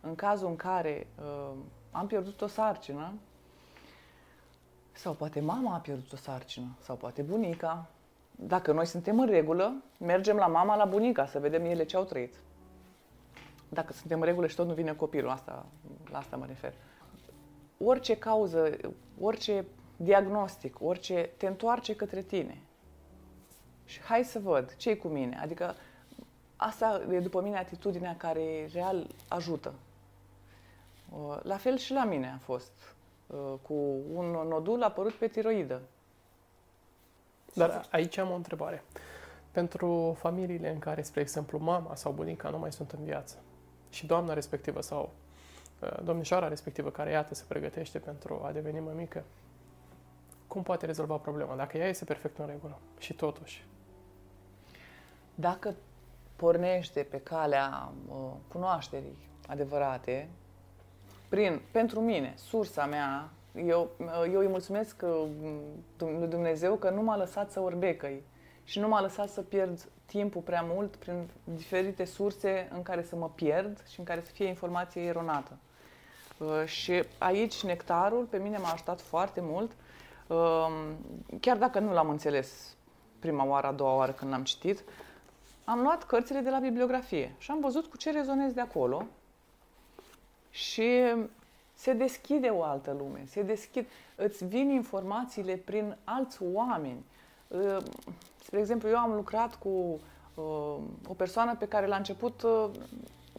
În cazul în care uh, am pierdut o sarcină, sau poate mama a pierdut o sarcină, sau poate bunica. Dacă noi suntem în regulă, mergem la mama, la bunica, să vedem ele ce au trăit. Dacă suntem în regulă și tot nu vine copilul, asta, la asta mă refer. Orice cauză, orice diagnostic, orice te întoarce către tine. Și hai să văd ce cu mine. Adică asta e după mine atitudinea care real ajută. La fel și la mine a fost. Uh, cu un nodul apărut pe tiroidă. Dar aici am o întrebare. Pentru familiile în care, spre exemplu, mama sau bunica nu mai sunt în viață și doamna respectivă sau uh, domnișoara respectivă care, iată, se pregătește pentru a deveni mămică, cum poate rezolva problema dacă ea este perfect în regulă și totuși? Dacă pornește pe calea uh, cunoașterii adevărate, prin, pentru mine, sursa mea, eu, eu îi mulțumesc lui Dumnezeu că nu m-a lăsat să orbecăi și nu m-a lăsat să pierd timpul prea mult prin diferite surse în care să mă pierd și în care să fie informație eronată. Uh, și aici nectarul pe mine m-a ajutat foarte mult, um, chiar dacă nu l-am înțeles prima oară, a doua oară când l-am citit, am luat cărțile de la bibliografie și am văzut cu ce rezonez de acolo și se deschide o altă lume, se deschid, îți vin informațiile prin alți oameni. Ă, spre exemplu, eu am lucrat cu ă, o persoană pe care la început ă,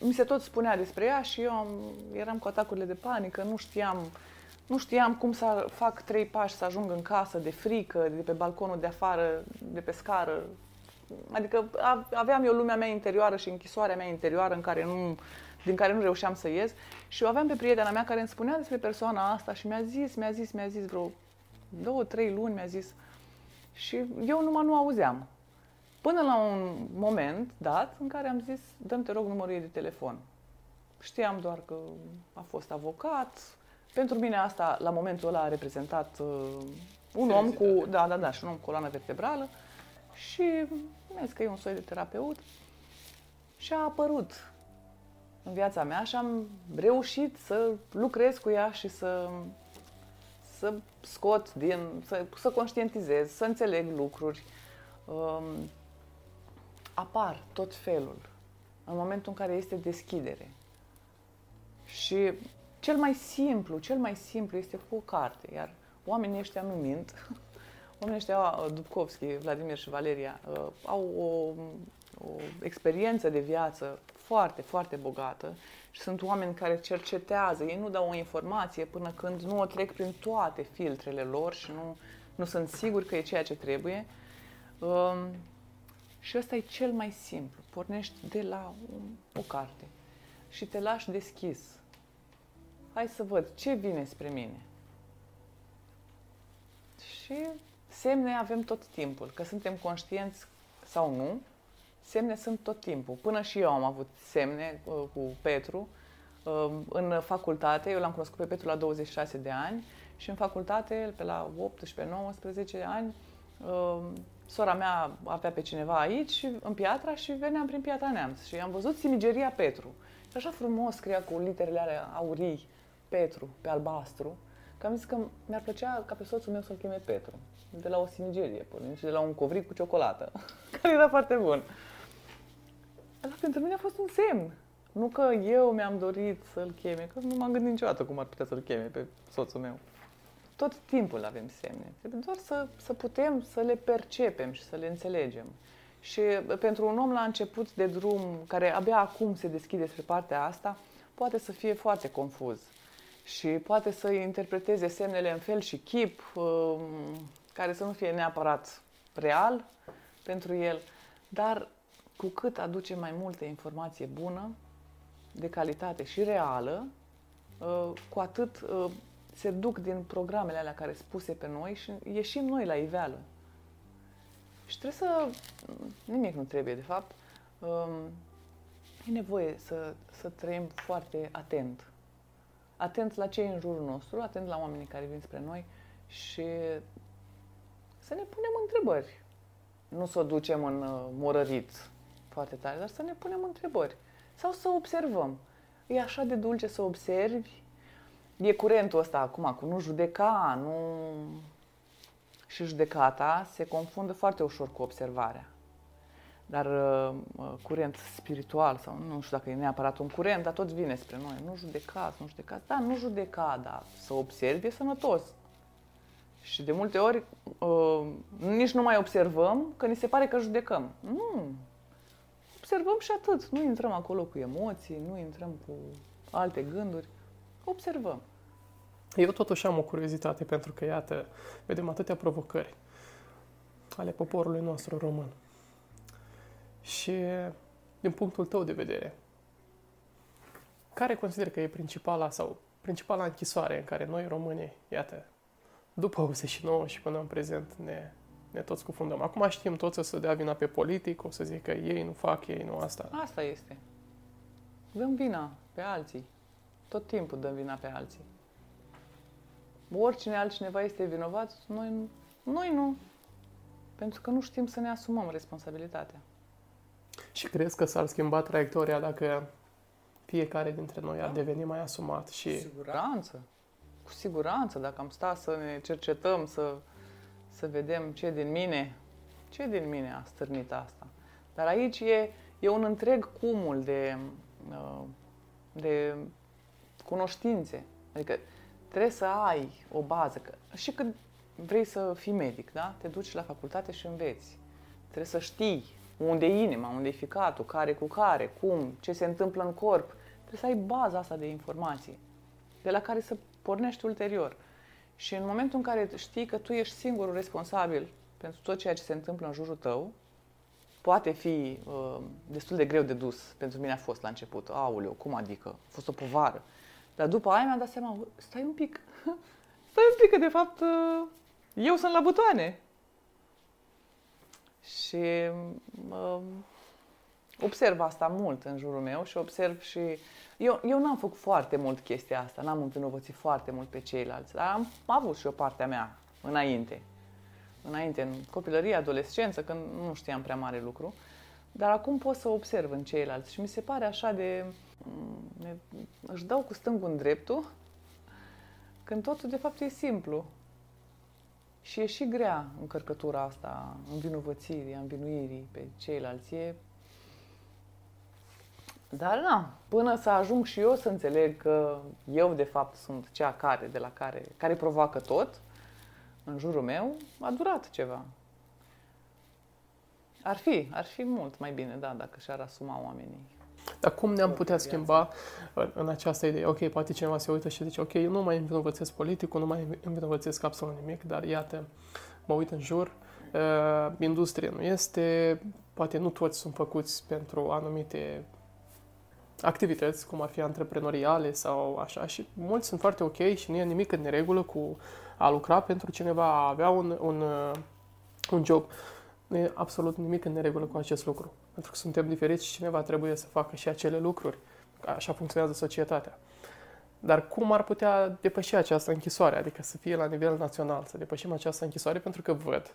mi se tot spunea despre ea și eu am, eram cu atacurile de panică, nu știam, nu știam cum să fac trei pași să ajung în casă de frică, de pe balconul de afară, de pe scară. Adică aveam eu lumea mea interioară și închisoarea mea interioară în care nu din care nu reușeam să ies. Și o aveam pe prietena mea care îmi spunea despre persoana asta și mi-a zis, mi-a zis, mi-a zis vreo două, trei luni, mi-a zis. Și eu numai nu auzeam. Până la un moment dat în care am zis, dăm te rog numărul ei de telefon. Știam doar că a fost avocat. Pentru mine asta, la momentul ăla, a reprezentat uh, un om cu, da, da, da, și un om cu coloană vertebrală. Și mi-a zis că e un soi de terapeut. Și a apărut în viața mea și am reușit să lucrez cu ea și să, să scot din, să, să conștientizez, să înțeleg lucruri. Um, apar tot felul în momentul în care este deschidere. Și cel mai simplu, cel mai simplu este cu o carte, iar oamenii ăștia nu mint. Oamenii ăștia, uh, Dubkovski, Vladimir și Valeria, uh, au o, o experiență de viață foarte, foarte bogată și sunt oameni care cercetează, ei nu dau o informație până când nu o trec prin toate filtrele lor și nu, nu sunt sigur că e ceea ce trebuie. Um, și ăsta e cel mai simplu. Pornești de la un, o carte și te lași deschis. Hai să văd ce vine spre mine. Și semne avem tot timpul, că suntem conștienți sau nu, semne sunt tot timpul. Până și eu am avut semne uh, cu Petru. Uh, în facultate, eu l-am cunoscut pe Petru la 26 de ani și în facultate, pe la 18-19 ani, uh, sora mea avea pe cineva aici, în Piatra, și veneam prin Piatra Neamț. Și am văzut Simigeria Petru. Și așa frumos scria cu literele alea aurii Petru, pe albastru, că am zis că mi-ar plăcea ca pe soțul meu să-l cheme Petru. De la o simigerie, până și de la un covric cu ciocolată, care era foarte bun. Dar pentru mine a fost un semn. Nu că eu mi-am dorit să-l cheme, că nu m-am gândit niciodată cum ar putea să-l cheme pe soțul meu. Tot timpul avem semne. Trebuie doar să, să putem să le percepem și să le înțelegem. Și pentru un om la început de drum, care abia acum se deschide spre partea asta, poate să fie foarte confuz și poate să interpreteze semnele în fel și chip, um, care să nu fie neapărat real pentru el, dar cu cât aduce mai multă informație bună, de calitate și reală, uh, cu atât uh, se duc din programele alea care spuse pe noi și ieșim noi la iveală. Și trebuie să... Nimic nu trebuie, de fapt. Um, e nevoie să, să trăim foarte atent. Atent la cei în jurul nostru, atent la oamenii care vin spre noi și să ne punem întrebări. Nu să o ducem în uh, morărit foarte tare, dar să ne punem întrebări. Sau să observăm. E așa de dulce să observi. E curentul ăsta acum cu nu judeca, nu... Și judecata se confundă foarte ușor cu observarea. Dar uh, uh curent spiritual, sau nu știu dacă e neapărat un curent, dar tot vine spre noi. Nu judecați, nu judecați. Da, nu judeca, dar să observi e sănătos. Și de multe ori uh, nici nu mai observăm, că ni se pare că judecăm. Nu, observăm și atât. Nu intrăm acolo cu emoții, nu intrăm cu alte gânduri. Observăm. Eu totuși am o curiozitate pentru că, iată, vedem atâtea provocări ale poporului nostru român. Și, din punctul tău de vedere, care consider că e principala sau principala închisoare în care noi românii, iată, după 89 și până în prezent ne ne tot scufundăm. Acum știm toți să dea vina pe politic, o să zic că ei nu fac, ei nu asta. Asta este. Dăm vina pe alții. Tot timpul dăm vina pe alții. Oricine altcineva este vinovat, noi, noi nu. Pentru că nu știm să ne asumăm responsabilitatea. Și crezi că s-ar schimba traiectoria dacă fiecare dintre noi da. ar deveni mai asumat și... Cu siguranță. Cu siguranță. Dacă am sta să ne cercetăm, să să vedem ce din mine, ce din mine a stârnit asta. Dar aici e, e un întreg cumul de, uh, de cunoștințe. Adică trebuie să ai o bază. Că, și când vrei să fii medic, da? te duci la facultate și înveți. Trebuie să știi unde e inima, unde e ficatul, care cu care, cum, ce se întâmplă în corp. Trebuie să ai baza asta de informații, de la care să pornești ulterior. Și în momentul în care știi că tu ești singurul responsabil pentru tot ceea ce se întâmplă în jurul tău, poate fi uh, destul de greu de dus. Pentru mine a fost la început. Aoleu, cum adică? A fost o povară. Dar după aia mi-am dat seama, stai un pic, stai un pic că de fapt uh, eu sunt la butoane. Și uh, observ asta mult în jurul meu și observ și eu, eu n-am făcut foarte mult chestia asta, n-am învinovățit foarte mult pe ceilalți, dar am avut și o partea mea înainte. Înainte, în copilărie, adolescență, când nu știam prea mare lucru. Dar acum pot să observ în ceilalți și mi se pare așa de... Mm, ne, își dau cu stângul în dreptul, când totul de fapt e simplu. Și e și grea încărcătura asta, învinovățirii, învinuirii pe ceilalți. E dar da, până să ajung și eu să înțeleg că eu de fapt sunt cea care, de la care, care provoacă tot în jurul meu, a durat ceva. Ar fi, ar fi mult mai bine, da, dacă și-ar asuma oamenii. Dar cum ne-am putea schimba în, în această idee? Ok, poate cineva se uită și zice, ok, eu nu mai învinovățesc politicul, nu mai învinovățesc absolut nimic, dar iată, mă uit în jur, uh, industrie nu este, poate nu toți sunt făcuți pentru anumite activități, cum ar fi antreprenoriale sau așa, și mulți sunt foarte ok și nu e nimic în neregulă cu a lucra pentru cineva, a avea un, un, uh, un job. Nu e absolut nimic în neregulă cu acest lucru. Pentru că suntem diferiți și cineva trebuie să facă și acele lucruri. Așa funcționează societatea. Dar cum ar putea depăși această închisoare? Adică să fie la nivel național, să depășim această închisoare, pentru că văd,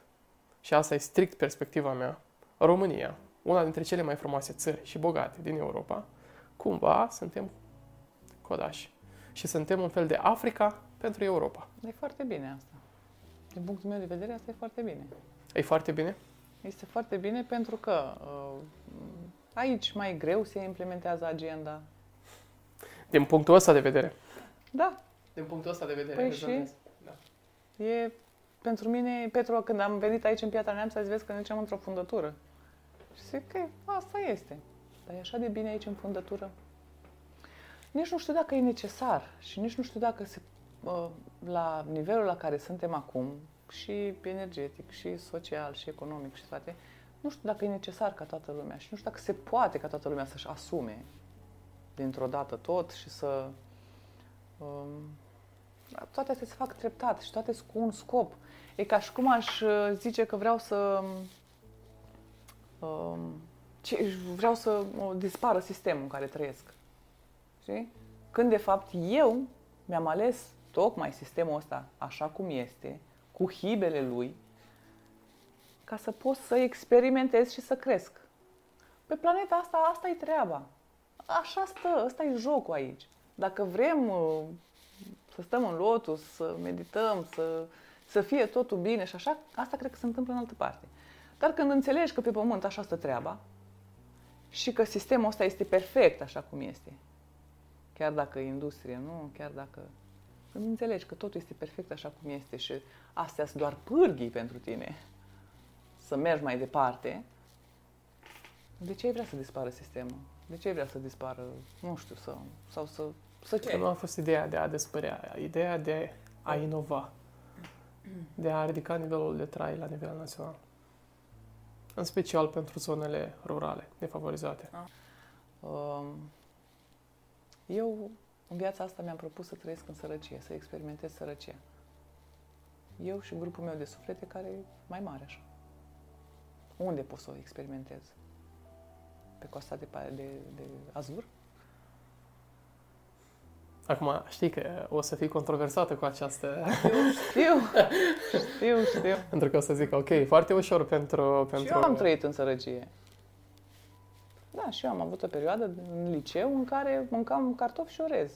și asta e strict perspectiva mea, România, una dintre cele mai frumoase țări și bogate din Europa, cumva suntem codași. Și suntem un fel de Africa pentru Europa. E foarte bine asta. Din punctul meu de vedere, asta e foarte bine. E foarte bine? Este foarte bine pentru că uh, aici mai greu se implementează agenda. Din punctul ăsta de vedere. Da. Din punctul ăsta de vedere. Păi și da. e pentru mine, Petru, când am venit aici în Piatra Neamț, ați vezi că ne ducem într-o fundătură. Și zic că asta este. Dar e așa de bine aici în fundătură. Nici nu știu dacă e necesar și nici nu știu dacă se, la nivelul la care suntem acum, și energetic, și social, și economic, și toate, nu știu dacă e necesar ca toată lumea și nu știu dacă se poate ca toată lumea să-și asume dintr-o dată tot și să... Um, toate astea se fac treptat și toate cu un scop. E ca și cum aș uh, zice că vreau să... Um, ce, vreau să dispară sistemul în care trăiesc. Știi? Când, de fapt, eu mi-am ales tocmai sistemul ăsta așa cum este, cu hibele lui, ca să pot să experimentez și să cresc. Pe planeta asta, asta e treaba. Așa stă, ăsta e jocul aici. Dacă vrem uh, să stăm în lotus, să medităm, să, să fie totul bine și așa, asta cred că se întâmplă în altă parte. Dar când înțelegi că pe pământ așa stă treaba și că sistemul ăsta este perfect așa cum este, chiar dacă e industrie, nu, chiar dacă când înțelegi că totul este perfect așa cum este și astea sunt doar pârghii pentru tine să mergi mai departe, de ce ai vrea să dispară sistemul? De ce ai vrea să dispară, nu știu, să, sau să, să ce? Nu a fost ideea de a despărea, ideea de a inova, de a ridica nivelul de trai la nivel național. În special pentru zonele rurale, defavorizate. Ah. Um, eu în viața asta mi-am propus să trăiesc în sărăcie, să experimentez sărăcie. Eu și grupul meu de suflete care e mai mare așa. Unde pot să o experimentez? Pe coasta de, de, de Azur? Acum, știi că o să fii controversată cu această... Știu, știu, știu. pentru că o să zic, ok, foarte ușor pentru... pentru... Și eu am trăit în sărăcie. Da, și eu am avut o perioadă în liceu în care mâncam cartofi și orez.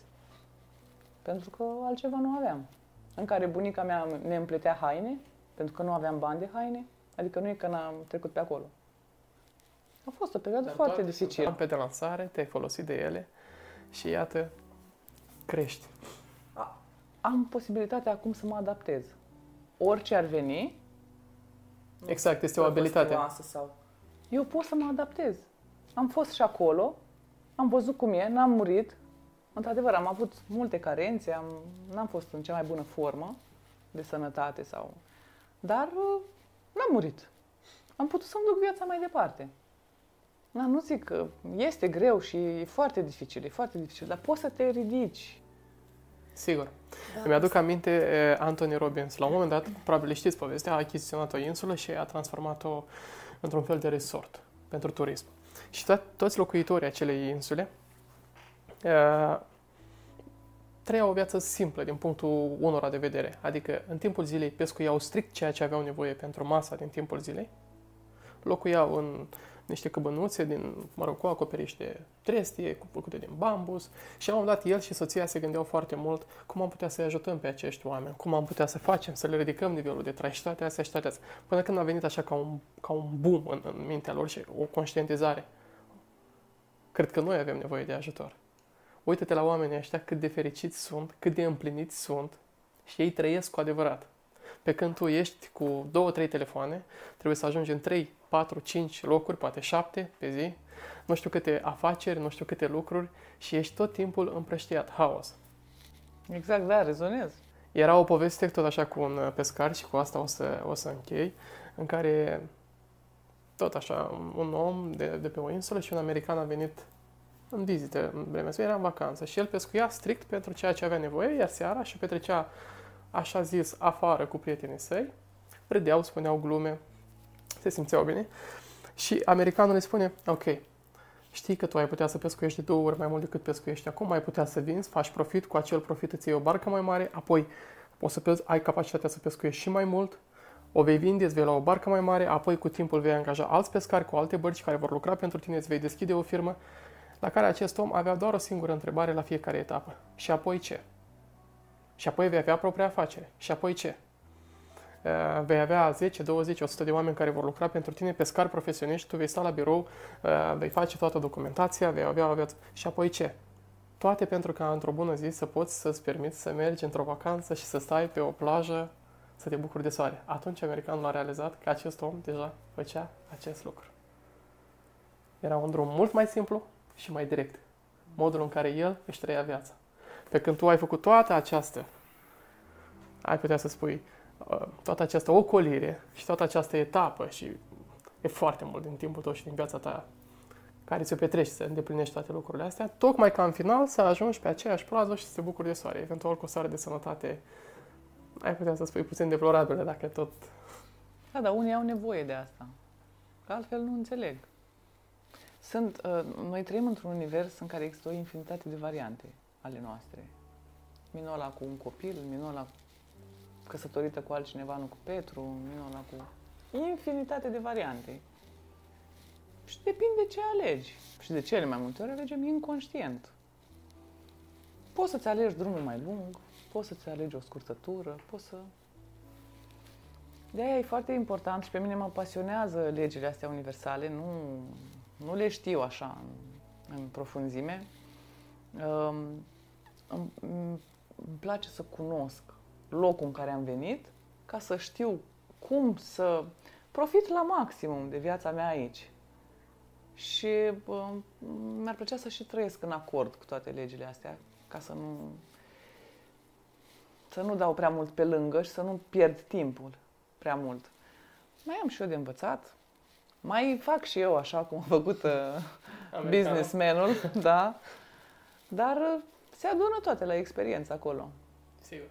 Pentru că altceva nu aveam. În care bunica mea ne împletea haine, pentru că nu aveam bani de haine. Adică nu e că n-am trecut pe acolo. A fost o perioadă Dar foarte dificilă. pe de lansare, te-ai folosit de ele și iată, crești. Am posibilitatea acum să mă adaptez. Orice ar veni... Exact, este o abilitate. Sau... Eu pot să mă adaptez. Am fost și acolo, am văzut cum e, n-am murit. Într-adevăr, am avut multe carențe, am, n-am fost în cea mai bună formă de sănătate sau... Dar uh, n-am murit. Am putut să-mi duc viața mai departe. Da, nu zic că este greu și e foarte dificil, e foarte dificil, dar poți să te ridici. Sigur. Da, Mi-aduc aminte eh, Anthony Robbins. La un moment dat, probabil știți povestea, a achiziționat o insulă și a transformat-o într-un fel de resort pentru turism. Și to- toți locuitorii acelei insule uh, trăiau o viață simplă din punctul unora de vedere. Adică în timpul zilei pescuiau strict ceea ce aveau nevoie pentru masa din timpul zilei, locuiau în niște căbănuțe din, mă rog, cu acoperiș de trestie, cu făcute din bambus și la un moment dat el și soția se gândeau foarte mult cum am putea să-i ajutăm pe acești oameni, cum am putea să facem, să le ridicăm nivelul de trai și toate astea și toate astea. Până când a venit așa ca un, ca un boom în, în mintea lor și o conștientizare. Cred că noi avem nevoie de ajutor. Uită-te la oamenii ăștia cât de fericiți sunt, cât de împliniți sunt și ei trăiesc cu adevărat. Pe când tu ești cu două, trei telefoane, trebuie să ajungi în 3, 4, 5 locuri, poate 7 pe zi, nu știu câte afaceri, nu știu câte lucruri și ești tot timpul împrăștiat, haos. Exact, da, rezonez. Era o poveste tot așa cu un uh, pescar și cu asta o să, o să închei, în care tot așa, un om de, de pe o insulă și un american a venit în vizită în vremea era în vacanță și el pescuia strict pentru ceea ce avea nevoie, iar seara și petrecea așa zis afară cu prietenii săi, râdeau, spuneau glume, se simțeau bine și americanul îi spune, ok, știi că tu ai putea să pescuiești de două ori mai mult decât pescuiești acum, ai putea să vinzi, faci profit, cu acel profit îți iei o barcă mai mare, apoi poți să pes- ai capacitatea să pescuiești și mai mult, o vei vinde, îți vei lua o barcă mai mare, apoi cu timpul vei angaja alți pescari cu alte bărci care vor lucra pentru tine, îți vei deschide o firmă, la care acest om avea doar o singură întrebare la fiecare etapă. Și apoi ce? Și apoi vei avea propria afacere. Și apoi ce? Uh, vei avea 10, 20, 100 de oameni care vor lucra pentru tine, pescari profesioniști, tu vei sta la birou, uh, vei face toată documentația, vei avea o viață. Și apoi ce? Toate pentru ca într-o bună zi să poți să-ți permiți să mergi într-o vacanță și să stai pe o plajă să te bucuri de soare. Atunci americanul a realizat că acest om deja făcea acest lucru. Era un drum mult mai simplu și mai direct. Modul în care el își trăia viața. Pe când tu ai făcut toată această, ai putea să spui, uh, toată această ocolire și toată această etapă și e foarte mult din timpul tău și din viața ta care ți-o petreci să îndeplinești toate lucrurile astea, tocmai ca în final să ajungi pe aceeași plază și să te bucuri de soare, eventual cu o soare de sănătate, ai putea să spui puțin deplorabile dacă tot... Da, dar unii au nevoie de asta, că altfel nu înțeleg. Sunt, uh, noi trăim într-un univers în care există o infinitate de variante ale noastre. Minola cu un copil, Minola căsătorită cu altcineva, nu cu Petru, Minola cu... Infinitate de variante. Și depinde ce alegi. Și de cele mai multe ori alegem inconștient. Poți să-ți alegi drumul mai lung, poți să-ți alegi o scurtătură, poți să... De aia e foarte important și pe mine mă pasionează legile astea universale, nu, nu le știu așa în, în profunzime. Um, îmi, îmi place să cunosc locul în care am venit ca să știu cum să profit la maximum de viața mea aici. Și uh, mi-ar plăcea să și trăiesc în acord cu toate legile astea, ca să nu să nu dau prea mult pe lângă și să nu pierd timpul prea mult. Mai am și eu de învățat. Mai fac și eu așa cum a făcut uh, businessmanul, da. Dar uh, se adună toate la experiență acolo. Sigur.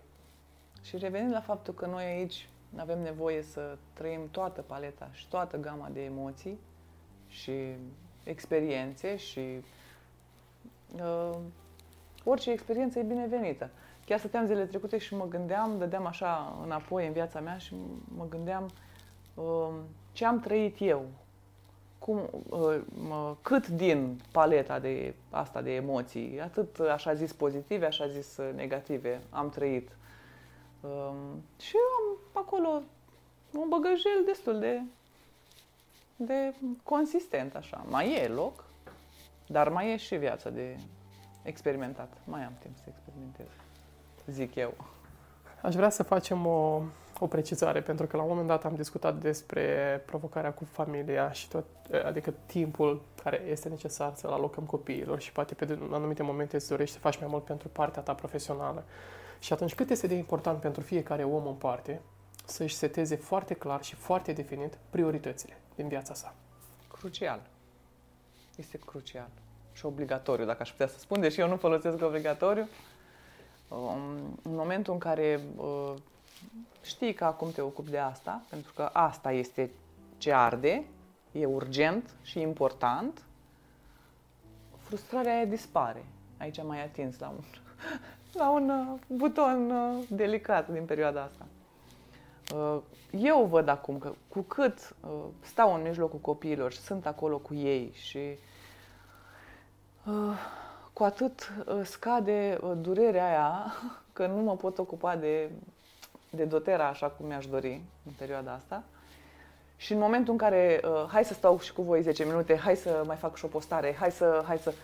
Și revenind la faptul că noi aici avem nevoie să trăim toată paleta și toată gama de emoții și experiențe și uh, orice experiență e binevenită. Chiar stăteam zilele trecute și mă gândeam, dădeam așa înapoi în viața mea și mă gândeam uh, ce am trăit eu, cum, uh, cât din paleta de asta de emoții, atât așa zis pozitive, așa zis negative, am trăit. Uh, și am acolo un băgăjel destul de, de consistent așa. Mai e loc, dar mai e și viața de experimentat. Mai am timp să experimentez zic eu. Aș vrea să facem o, o precizare, pentru că la un moment dat am discutat despre provocarea cu familia și tot, adică timpul care este necesar să-l alocăm copiilor și poate pe anumite momente îți dorești să faci mai mult pentru partea ta profesională. Și atunci cât este de important pentru fiecare om în parte să-și seteze foarte clar și foarte definit prioritățile din viața sa. Crucial. Este crucial și obligatoriu, dacă aș putea să spun, deși eu nu folosesc obligatoriu, în momentul în care uh, știi că acum te ocupi de asta, pentru că asta este ce arde, e urgent și important, frustrarea aia dispare. Aici am mai atins la un, la un uh, buton uh, delicat din perioada asta. Eu văd acum că cu cât stau în mijlocul copiilor și sunt acolo cu ei și cu atât uh, scade uh, durerea aia că nu mă pot ocupa de, de dotera așa cum mi-aș dori în perioada asta. Și în momentul în care uh, hai să stau și cu voi 10 minute, hai să mai fac și o postare, hai să, hai să, uh,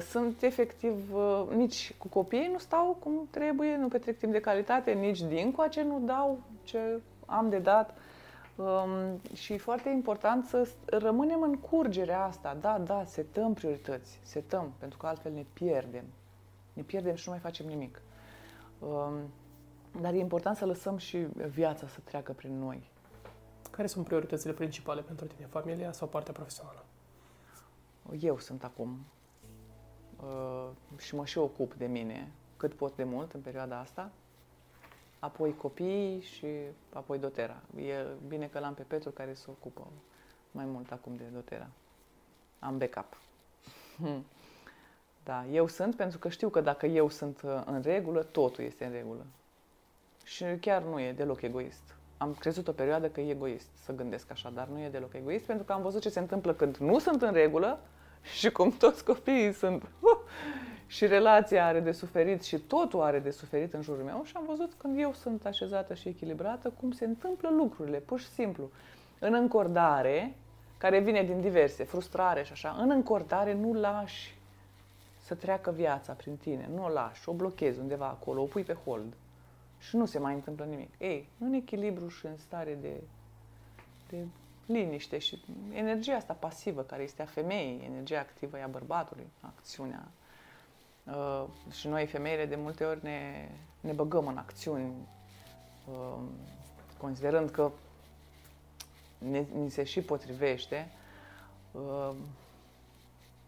sunt efectiv, uh, nici cu copiii nu stau cum trebuie, nu petrec timp de calitate, nici din coace nu dau ce am de dat. Um, și e foarte important să rămânem în curgerea asta. Da, da, setăm priorități, setăm, pentru că altfel ne pierdem. Ne pierdem și nu mai facem nimic. Um, Dar e important să lăsăm și viața să treacă prin noi. Care sunt prioritățile principale pentru tine? Familia sau partea profesională? Eu sunt acum uh, și mă și ocup de mine cât pot de mult în perioada asta. Apoi copii și apoi dotera. E bine că l-am pe Petru care se ocupă mai mult acum de dotera. Am backup. Da, eu sunt pentru că știu că dacă eu sunt uh, în regulă, totul este în regulă. Și chiar nu e deloc egoist. Am crezut o perioadă că e egoist să gândesc așa, dar nu e deloc egoist pentru că am văzut ce se întâmplă când nu sunt în regulă și cum toți copiii sunt uh, și relația are de suferit și totul are de suferit în jurul meu și am văzut când eu sunt așezată și echilibrată cum se întâmplă lucrurile, pur și simplu. În încordare, care vine din diverse, frustrare și așa, în încordare nu lași să treacă viața prin tine, nu o lași, o blochezi undeva acolo, o pui pe hold și nu se mai întâmplă nimic. Ei, în echilibru și în stare de, de liniște și energia asta pasivă care este a femeii, energia activă e a bărbatului, acțiunea. Uh, și noi, femeile, de multe ori ne, ne băgăm în acțiuni, uh, considerând că ne, ni se și potrivește. Uh,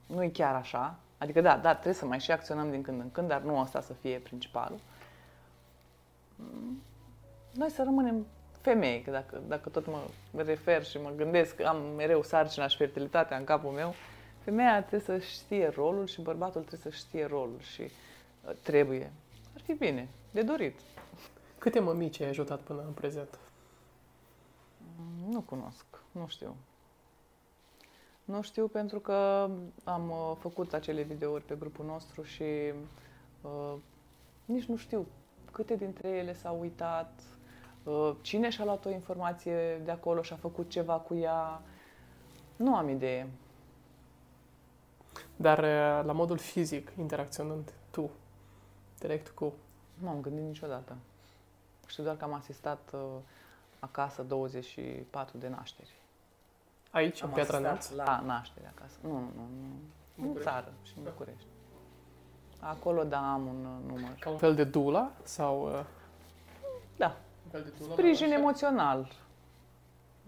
nu e chiar așa. Adică da, da, trebuie să mai și acționăm din când în când, dar nu asta să fie principalul. Noi să rămânem femei, că dacă, dacă tot mă refer și mă gândesc că am mereu sarcina și fertilitatea în capul meu, femeia trebuie să știe rolul și bărbatul trebuie să știe rolul și uh, trebuie. Ar fi bine, de dorit. Câte mămici ai ajutat până în prezent? Nu cunosc, nu știu. Nu știu pentru că am uh, făcut acele videouri pe grupul nostru și uh, nici nu știu câte dintre ele s-au uitat, uh, cine și-a luat o informație de acolo și a făcut ceva cu ea. Nu am idee. Dar uh, la modul fizic, interacționând tu, direct cu... Nu am gândit niciodată. Știu doar că am asistat uh, acasă 24 de nașteri. Aici, am în Piatra Neamț? La naștere acasă. Nu, nu, nu. În țară și în București. Acolo, da, am un uh, număr. Ca un fel de dula sau... Uh, da. Un fel de dula Sprijin emoțional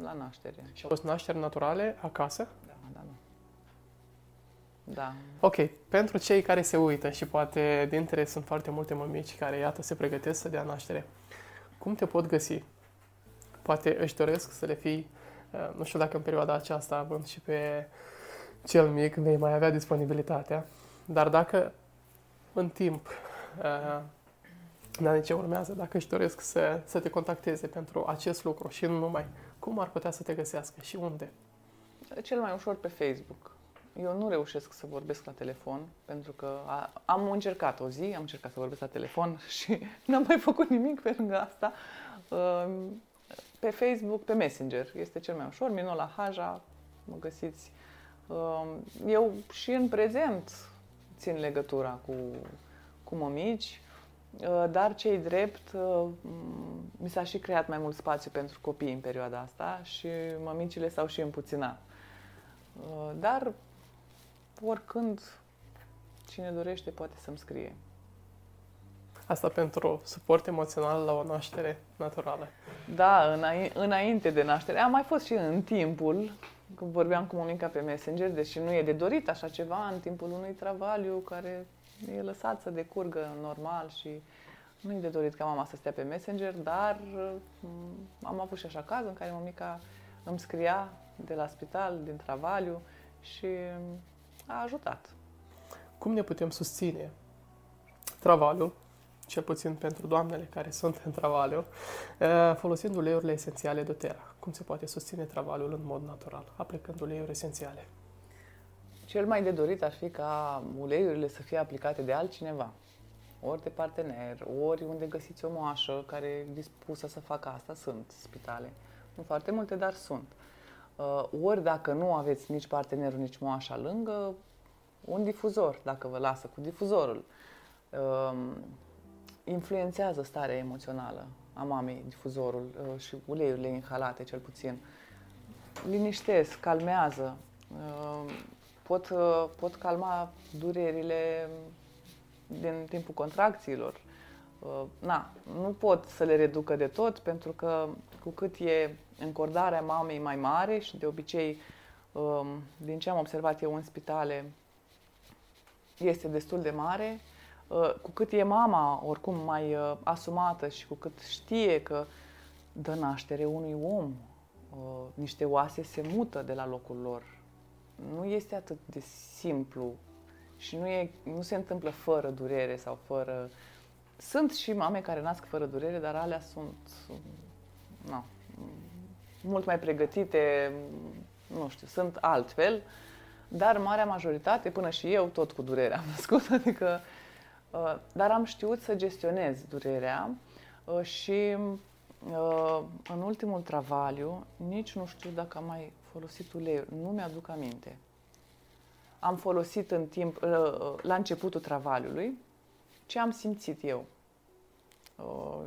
la naștere. Și au fost nașteri naturale acasă? Da, da, da. Da. Ok, pentru cei care se uită și poate dintre sunt foarte multe mămici care, iată, se pregătesc să dea naștere, cum te pot găsi? Poate își doresc să le fii, uh, nu știu dacă în perioada aceasta, având și pe cel mic, vei mai avea disponibilitatea, dar dacă în timp uh, în anii ce urmează, dacă își doresc să, să te contacteze pentru acest lucru și nu numai, cum ar putea să te găsească și unde? Cel mai ușor pe Facebook. Eu nu reușesc să vorbesc la telefon, pentru că a, am încercat o zi, am încercat să vorbesc la telefon și n-am mai făcut nimic pe lângă asta. Uh, pe Facebook, pe Messenger, este cel mai ușor, Minola Haja, mă găsiți. Uh, eu și în prezent țin legătura cu, cu mămici, uh, dar cei drept, uh, mi s-a și creat mai mult spațiu pentru copii în perioada asta și mămicile s-au și împuținat. Uh, dar oricând, cine dorește poate să-mi scrie. Asta pentru suport emoțional la o naștere naturală. Da, înainte de naștere. Am mai fost și în timpul, când vorbeam cu mămica pe Messenger, deși nu e de dorit așa ceva în timpul unui travaliu care e lăsat să decurgă normal și nu e de dorit ca mama să stea pe Messenger, dar mm, am avut și așa caz în care mămica îmi scria de la spital, din travaliu și a ajutat. Cum ne putem susține travaliul cel puțin pentru doamnele care sunt în travaliu, eh, folosind uleiurile esențiale doTERRA. Cum se poate susține travaliul în mod natural, aplicând uleiuri esențiale? Cel mai de dorit ar fi ca uleiurile să fie aplicate de altcineva, ori de partener, ori unde găsiți o moașă care e dispusă să facă asta, sunt spitale. Nu foarte multe, dar sunt. Eh, ori dacă nu aveți nici partenerul, nici moașa lângă, un difuzor, dacă vă lasă cu difuzorul eh, influențează starea emoțională a mamei, difuzorul uh, și uleiurile inhalate, cel puțin. Liniștesc, calmează, uh, pot, uh, pot calma durerile din timpul contracțiilor, Uh, na, nu pot să le reducă de tot pentru că cu cât e încordarea mamei mai mare și de obicei, um, din ce am observat eu în spitale, este destul de mare, uh, cu cât e mama oricum mai uh, asumată și cu cât știe că dă naștere unui om, niște oase se mută de la locul lor. Nu este atât de simplu și nu, e, nu se întâmplă fără durere sau fără sunt și mame care nasc fără durere, dar alea sunt na, mult mai pregătite, nu știu, sunt altfel, dar marea majoritate, până și eu, tot cu durere am născut, adică, uh, dar am știut să gestionez durerea uh, și uh, în ultimul travaliu, nici nu știu dacă am mai folosit ulei, nu mi-aduc aminte. Am folosit în timp, la începutul travaliului, ce am simțit eu. Uh,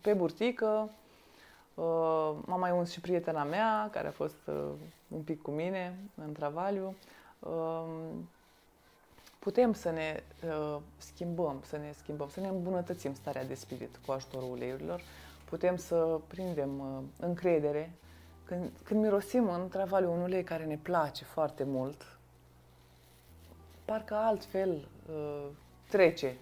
pe burtică, uh, m-a mai uns și prietena mea, care a fost uh, un pic cu mine în travaliu. Putem să ne schimbăm, să ne schimbăm, să ne îmbunătățim starea de spirit cu ajutorul uleiurilor. Putem să prindem încredere. Când, când mirosim în travaliu un ulei care ne place foarte mult, parcă altfel trece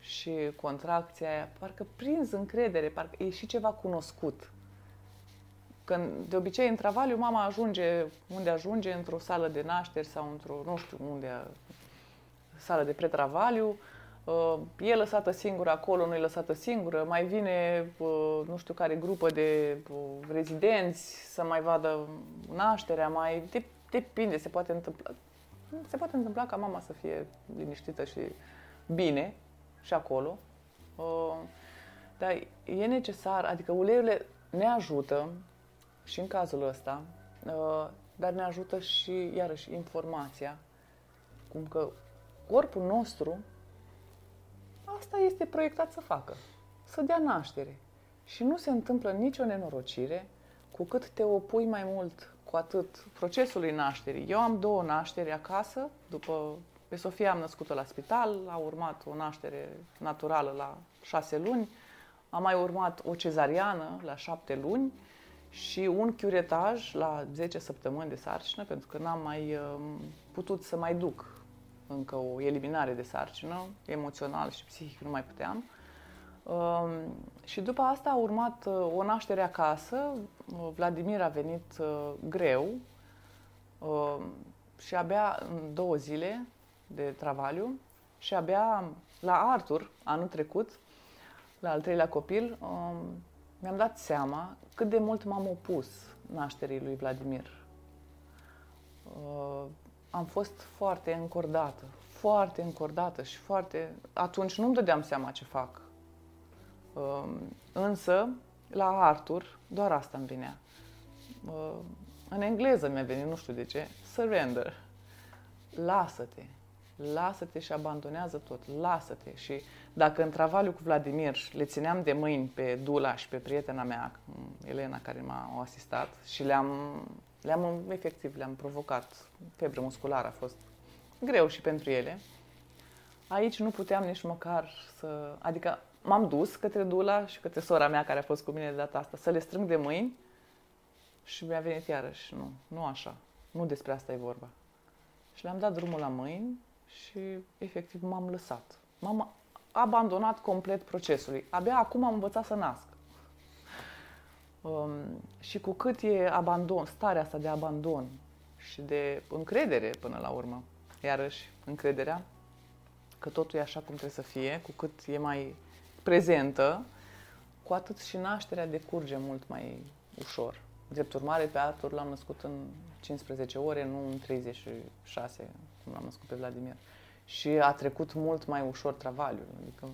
și contracția aia, parcă prins încredere, parcă e și ceva cunoscut. Când de obicei în travaliu mama ajunge unde ajunge, într-o sală de nașteri sau într-o, nu știu unde, sală de pretravaliu, uh, e lăsată singură acolo, nu e lăsată singură, mai vine uh, nu știu care grupă de uh, rezidenți să mai vadă nașterea, mai depinde, se poate întâmpla. Se poate întâmpla ca mama să fie liniștită și bine, și acolo. Uh, dar e necesar, adică uleiurile ne ajută și în cazul ăsta, uh, dar ne ajută și, iarăși, informația. Cum că corpul nostru asta este proiectat să facă, să dea naștere. Și nu se întâmplă nicio nenorocire cu cât te opui mai mult cu atât procesului nașterii. Eu am două nașteri acasă, după pe Sofia am născut-o la spital, a urmat o naștere naturală la șase luni, a mai urmat o cezariană la șapte luni și un chiuretaj la 10 săptămâni de sarcină, pentru că n-am mai um, putut să mai duc încă o eliminare de sarcină, emoțional și psihic nu mai puteam. Um, și după asta a urmat uh, o naștere acasă, Vladimir a venit uh, greu um, și abia în două zile de travaliu și abia la Artur, anul trecut, la al treilea copil, um, mi-am dat seama cât de mult m-am opus nașterii lui Vladimir. Uh, am fost foarte încordată, foarte încordată și foarte... Atunci nu-mi dădeam seama ce fac. Uh, însă, la Artur, doar asta îmi venea. Uh, în engleză mi-a venit, nu știu de ce, surrender. Lasă-te, lasă-te și abandonează tot, lasă-te. Și dacă în travaliu cu Vladimir le țineam de mâini pe Dula și pe prietena mea, Elena, care m-a asistat, și le-am, le-am efectiv, le-am provocat, febră musculară a fost greu și pentru ele, aici nu puteam nici măcar să... Adică m-am dus către Dula și către sora mea care a fost cu mine de data asta, să le strâng de mâini și mi-a venit iarăși, nu, nu așa, nu despre asta e vorba. Și le-am dat drumul la mâini și efectiv m-am lăsat. M-am abandonat complet procesului. Abia acum am învățat să nasc. Um, și cu cât e abandon, starea asta de abandon și de încredere până la urmă, iarăși încrederea că totul e așa cum trebuie să fie, cu cât e mai prezentă, cu atât și nașterea decurge mult mai ușor. Drept urmare, pe Artur l-am născut în 15 ore, nu în 36, cum l-am născut pe Vladimir. Și a trecut mult mai ușor travaliul. Adică...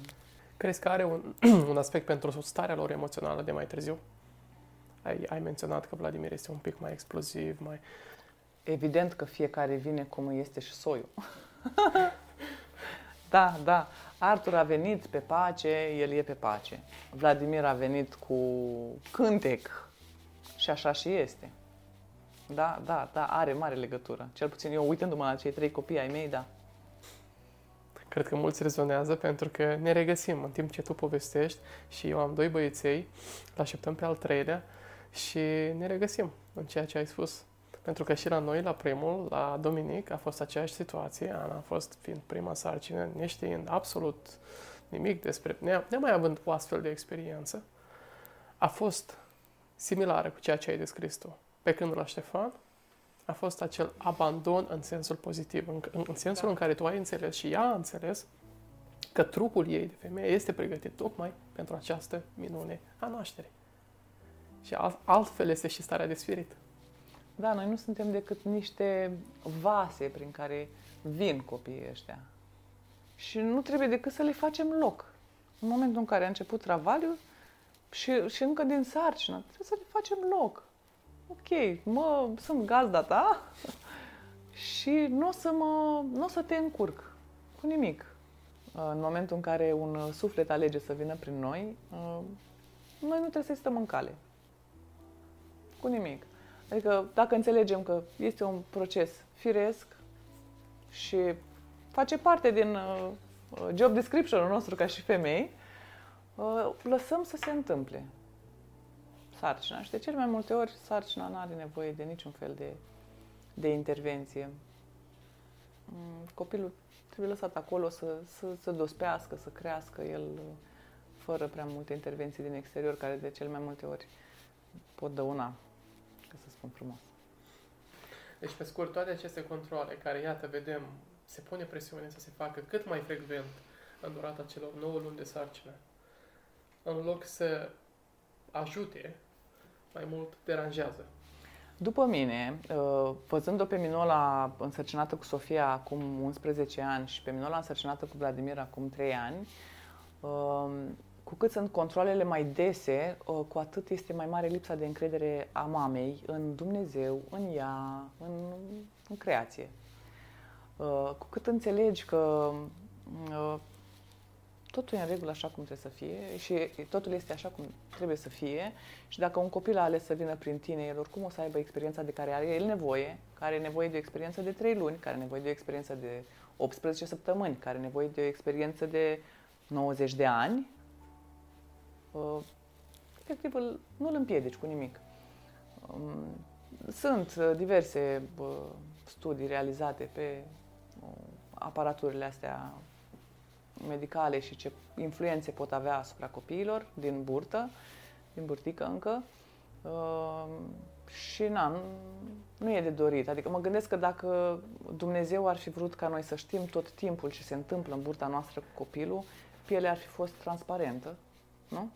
Crezi că are un, un aspect pentru starea lor emoțională de mai târziu? Ai, ai menționat că Vladimir este un pic mai exploziv, mai... Evident că fiecare vine cum este și soiul. da, da. Artur a venit pe pace, el e pe pace. Vladimir a venit cu cântec și așa și este. Da, da, da, are mare legătură. Cel puțin eu, uitându-mă la cei trei copii ai mei, da. Cred că mulți rezonează pentru că ne regăsim în timp ce tu povestești și eu am doi băieței, îl așteptăm pe al treilea și ne regăsim în ceea ce ai spus. Pentru că și la noi, la primul, la Dominic, a fost aceeași situație. Ana a fost fiind prima sarcină, neștiind absolut nimic despre... Nemai având o astfel de experiență, a fost similară cu ceea ce ai descris tu. Pe când la Ștefan, a fost acel abandon în sensul pozitiv, în, în, în sensul da. în care tu ai înțeles și ea a înțeles că trupul ei de femeie este pregătit tocmai pentru această minune a nașterii. Și altfel este și starea de spirit. Da, noi nu suntem decât niște vase prin care vin copiii ăștia. Și nu trebuie decât să le facem loc. În momentul în care a început travaliul și, și încă din sarcină, trebuie să le facem loc. Ok, mă, sunt gazda ta și nu o să, mă, nu o să te încurc cu nimic. În momentul în care un suflet alege să vină prin noi, noi nu trebuie să stăm în cale. Cu nimic. Adică dacă înțelegem că este un proces firesc și face parte din uh, job description-ul nostru ca și femei, uh, lăsăm să se întâmple sarcina. Și de cele mai multe ori sarcina nu are nevoie de niciun fel de, de intervenție. Mm, copilul trebuie lăsat acolo să, să, să dospească, să crească el fără prea multe intervenții din exterior, care de cele mai multe ori pot dăuna ca să spun frumos. Deci, pe scurt, toate aceste controle care, iată, vedem, se pune presiune să se facă cât mai frecvent în durata celor 9 luni de sarcină, în loc să ajute, mai mult deranjează. După mine, uh, văzând-o pe Minola însărcinată cu Sofia acum 11 ani și pe Minola însărcinată cu Vladimir acum 3 ani, uh, cu cât sunt controlele mai dese, uh, cu atât este mai mare lipsa de încredere a mamei în Dumnezeu, în ea, în, în creație. Uh, cu cât înțelegi că uh, totul e în regulă așa cum trebuie să fie și totul este așa cum trebuie să fie și dacă un copil a ales să vină prin tine, el oricum o să aibă experiența de care are el nevoie, care are nevoie de o experiență de 3 luni, care are nevoie de o experiență de 18 săptămâni, care are nevoie de o experiență de 90 de ani, uh, efectiv îl, nu îl împiedici cu nimic. Um, sunt uh, diverse uh, studii realizate pe aparaturile astea medicale și ce influențe pot avea asupra copiilor din burtă, din burtică încă. și na, nu, nu e de dorit. Adică mă gândesc că dacă Dumnezeu ar fi vrut ca noi să știm tot timpul ce se întâmplă în burta noastră cu copilul, pielea ar fi fost transparentă, nu?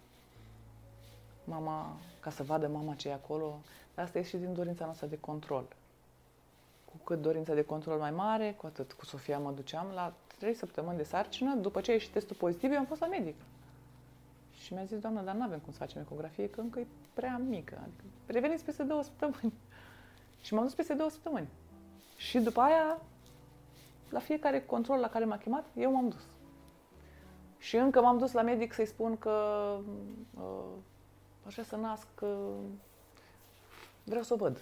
Mama, ca să vadă mama ce e acolo, dar asta e și din dorința noastră de control. Cu cât dorința de control mai mare, cu atât cu Sofia mă duceam la trei săptămâni de sarcină, după ce a ieșit testul pozitiv, eu am fost la medic. Și mi-a zis, doamnă, dar nu avem cum să facem ecografie, că încă e prea mică. Adică reveniți peste două săptămâni. Și m-am dus peste două săptămâni. Și după aia, la fiecare control la care m-a chemat, eu m-am dus. Și încă m-am dus la medic să-i spun că uh, aș vrea să nasc, că vreau să o văd.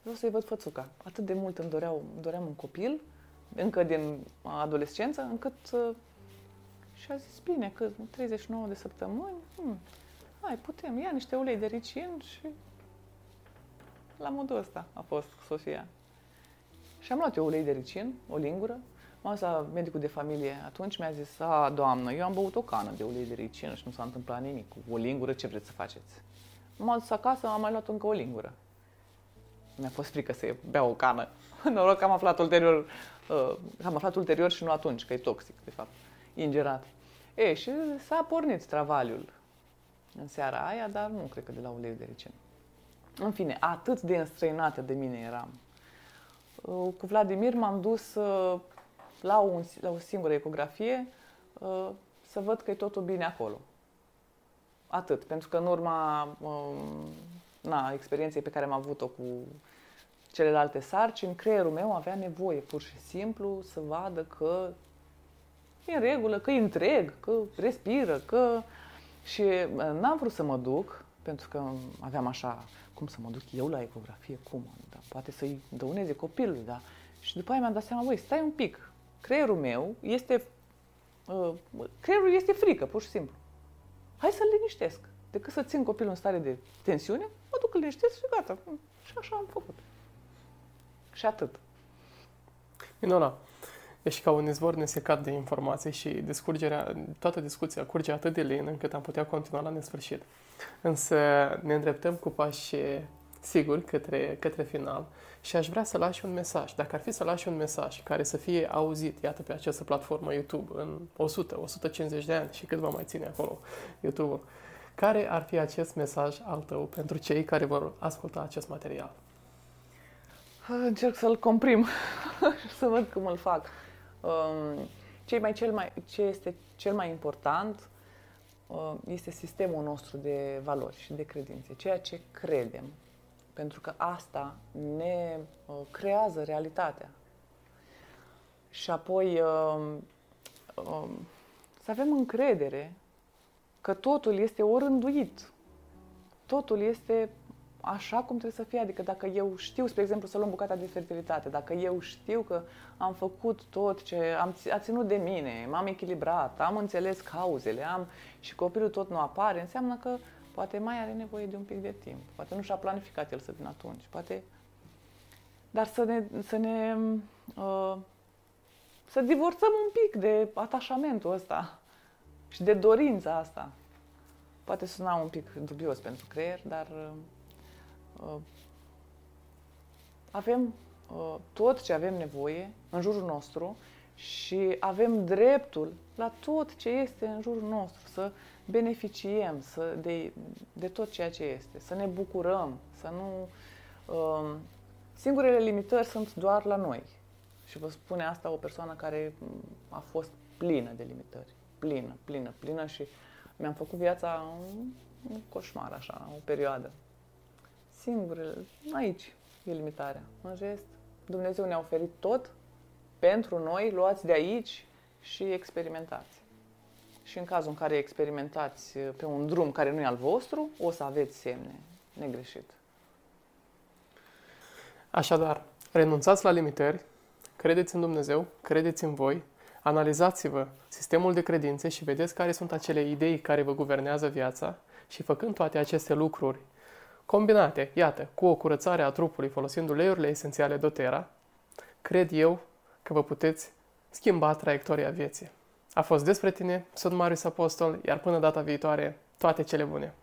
Vreau să-i văd fățuca. Atât de mult îmi doreau, doream un copil, încă din adolescență, încât uh, și a zis, bine, că 39 de săptămâni, hmm, hai, putem, ia niște ulei de ricin și la modul ăsta a fost Sofia. Și am luat eu ulei de ricin, o lingură, M-am dus la medicul de familie atunci, mi-a zis, a, doamnă, eu am băut o cană de ulei de ricină și nu s-a întâmplat nimic. Cu o lingură, ce vreți să faceți? M-am dus acasă, am mai luat încă o lingură. Mi-a fost frică să beau o cană. Noroc că am aflat ulterior, uh, am aflat ulterior și nu atunci, că e toxic, de fapt, ingerat. E, și s-a pornit travaliul în seara aia, dar nu cred că de la ulei de ricină. În fine, atât de înstrăinată de mine eram. Uh, cu Vladimir m-am dus uh, la, un, la o singură ecografie uh, să văd că e totul bine acolo. Atât. Pentru că în urma um, na, experienței pe care am avut-o cu celelalte sarcini, creierul meu avea nevoie pur și simplu să vadă că e în regulă, că e întreg, că respiră, că... Și uh, n-am vrut să mă duc, pentru că aveam așa, cum să mă duc eu la ecografie, cum? Da, poate să-i dăuneze copilului, da? Și după aia mi-am dat seama, băi, stai un pic, creierul meu este uh, creierul este frică, pur și simplu. Hai să-l liniștesc. Decât să țin copilul în stare de tensiune, mă duc, îl liniștesc și gata. Și așa am făcut. Și atât. Minona, ești ca un izvor nesecat de informații și discurgerea, toată discuția curge atât de lin încât am putea continua la nesfârșit. Însă ne îndreptăm cu pași siguri către, către final și aș vrea să lași un mesaj. Dacă ar fi să lași un mesaj care să fie auzit, iată, pe această platformă YouTube în 100, 150 de ani și cât va mai ține acolo YouTube-ul, care ar fi acest mesaj al tău pentru cei care vor asculta acest material? Încerc să-l comprim să văd cum îl fac. Um, ce, mai cel mai, ce este cel mai important uh, este sistemul nostru de valori și de credințe, ceea ce credem. Pentru că asta ne uh, creează realitatea. Și apoi um, um, să avem încredere că totul este orânduit. Totul este așa cum trebuie să fie. Adică dacă eu știu, spre exemplu, să luăm bucata de fertilitate, dacă eu știu că am făcut tot ce am, a ținut de mine, m-am echilibrat, am înțeles cauzele, am și copilul tot nu apare, înseamnă că poate mai are nevoie de un pic de timp. Poate nu și-a planificat el să vină atunci. Poate... Dar să ne, să ne uh, să divorțăm un pic de atașamentul ăsta și de dorința asta. Poate suna un pic dubios pentru creier, dar uh, uh, avem uh, tot ce avem nevoie în jurul nostru și avem dreptul la tot ce este în jurul nostru, să beneficiem să, de, de tot ceea ce este, să ne bucurăm, să nu... Uh, singurele limitări sunt doar la noi. Și vă spune asta o persoană care a fost plină de limitări. Plină, plină, plină și mi-am făcut viața un, un coșmar, așa, o perioadă singurele, aici e limitarea. În rest, Dumnezeu ne-a oferit tot pentru noi, luați de aici și experimentați. Și în cazul în care experimentați pe un drum care nu e al vostru, o să aveți semne negreșit. Așadar, renunțați la limitări, credeți în Dumnezeu, credeți în voi, analizați-vă sistemul de credințe și vedeți care sunt acele idei care vă guvernează viața și făcând toate aceste lucruri Combinate, iată, cu o curățare a trupului folosind uleiurile esențiale doTERRA, cred eu că vă puteți schimba traiectoria vieții. A fost despre tine, sunt Marius Apostol, iar până data viitoare, toate cele bune!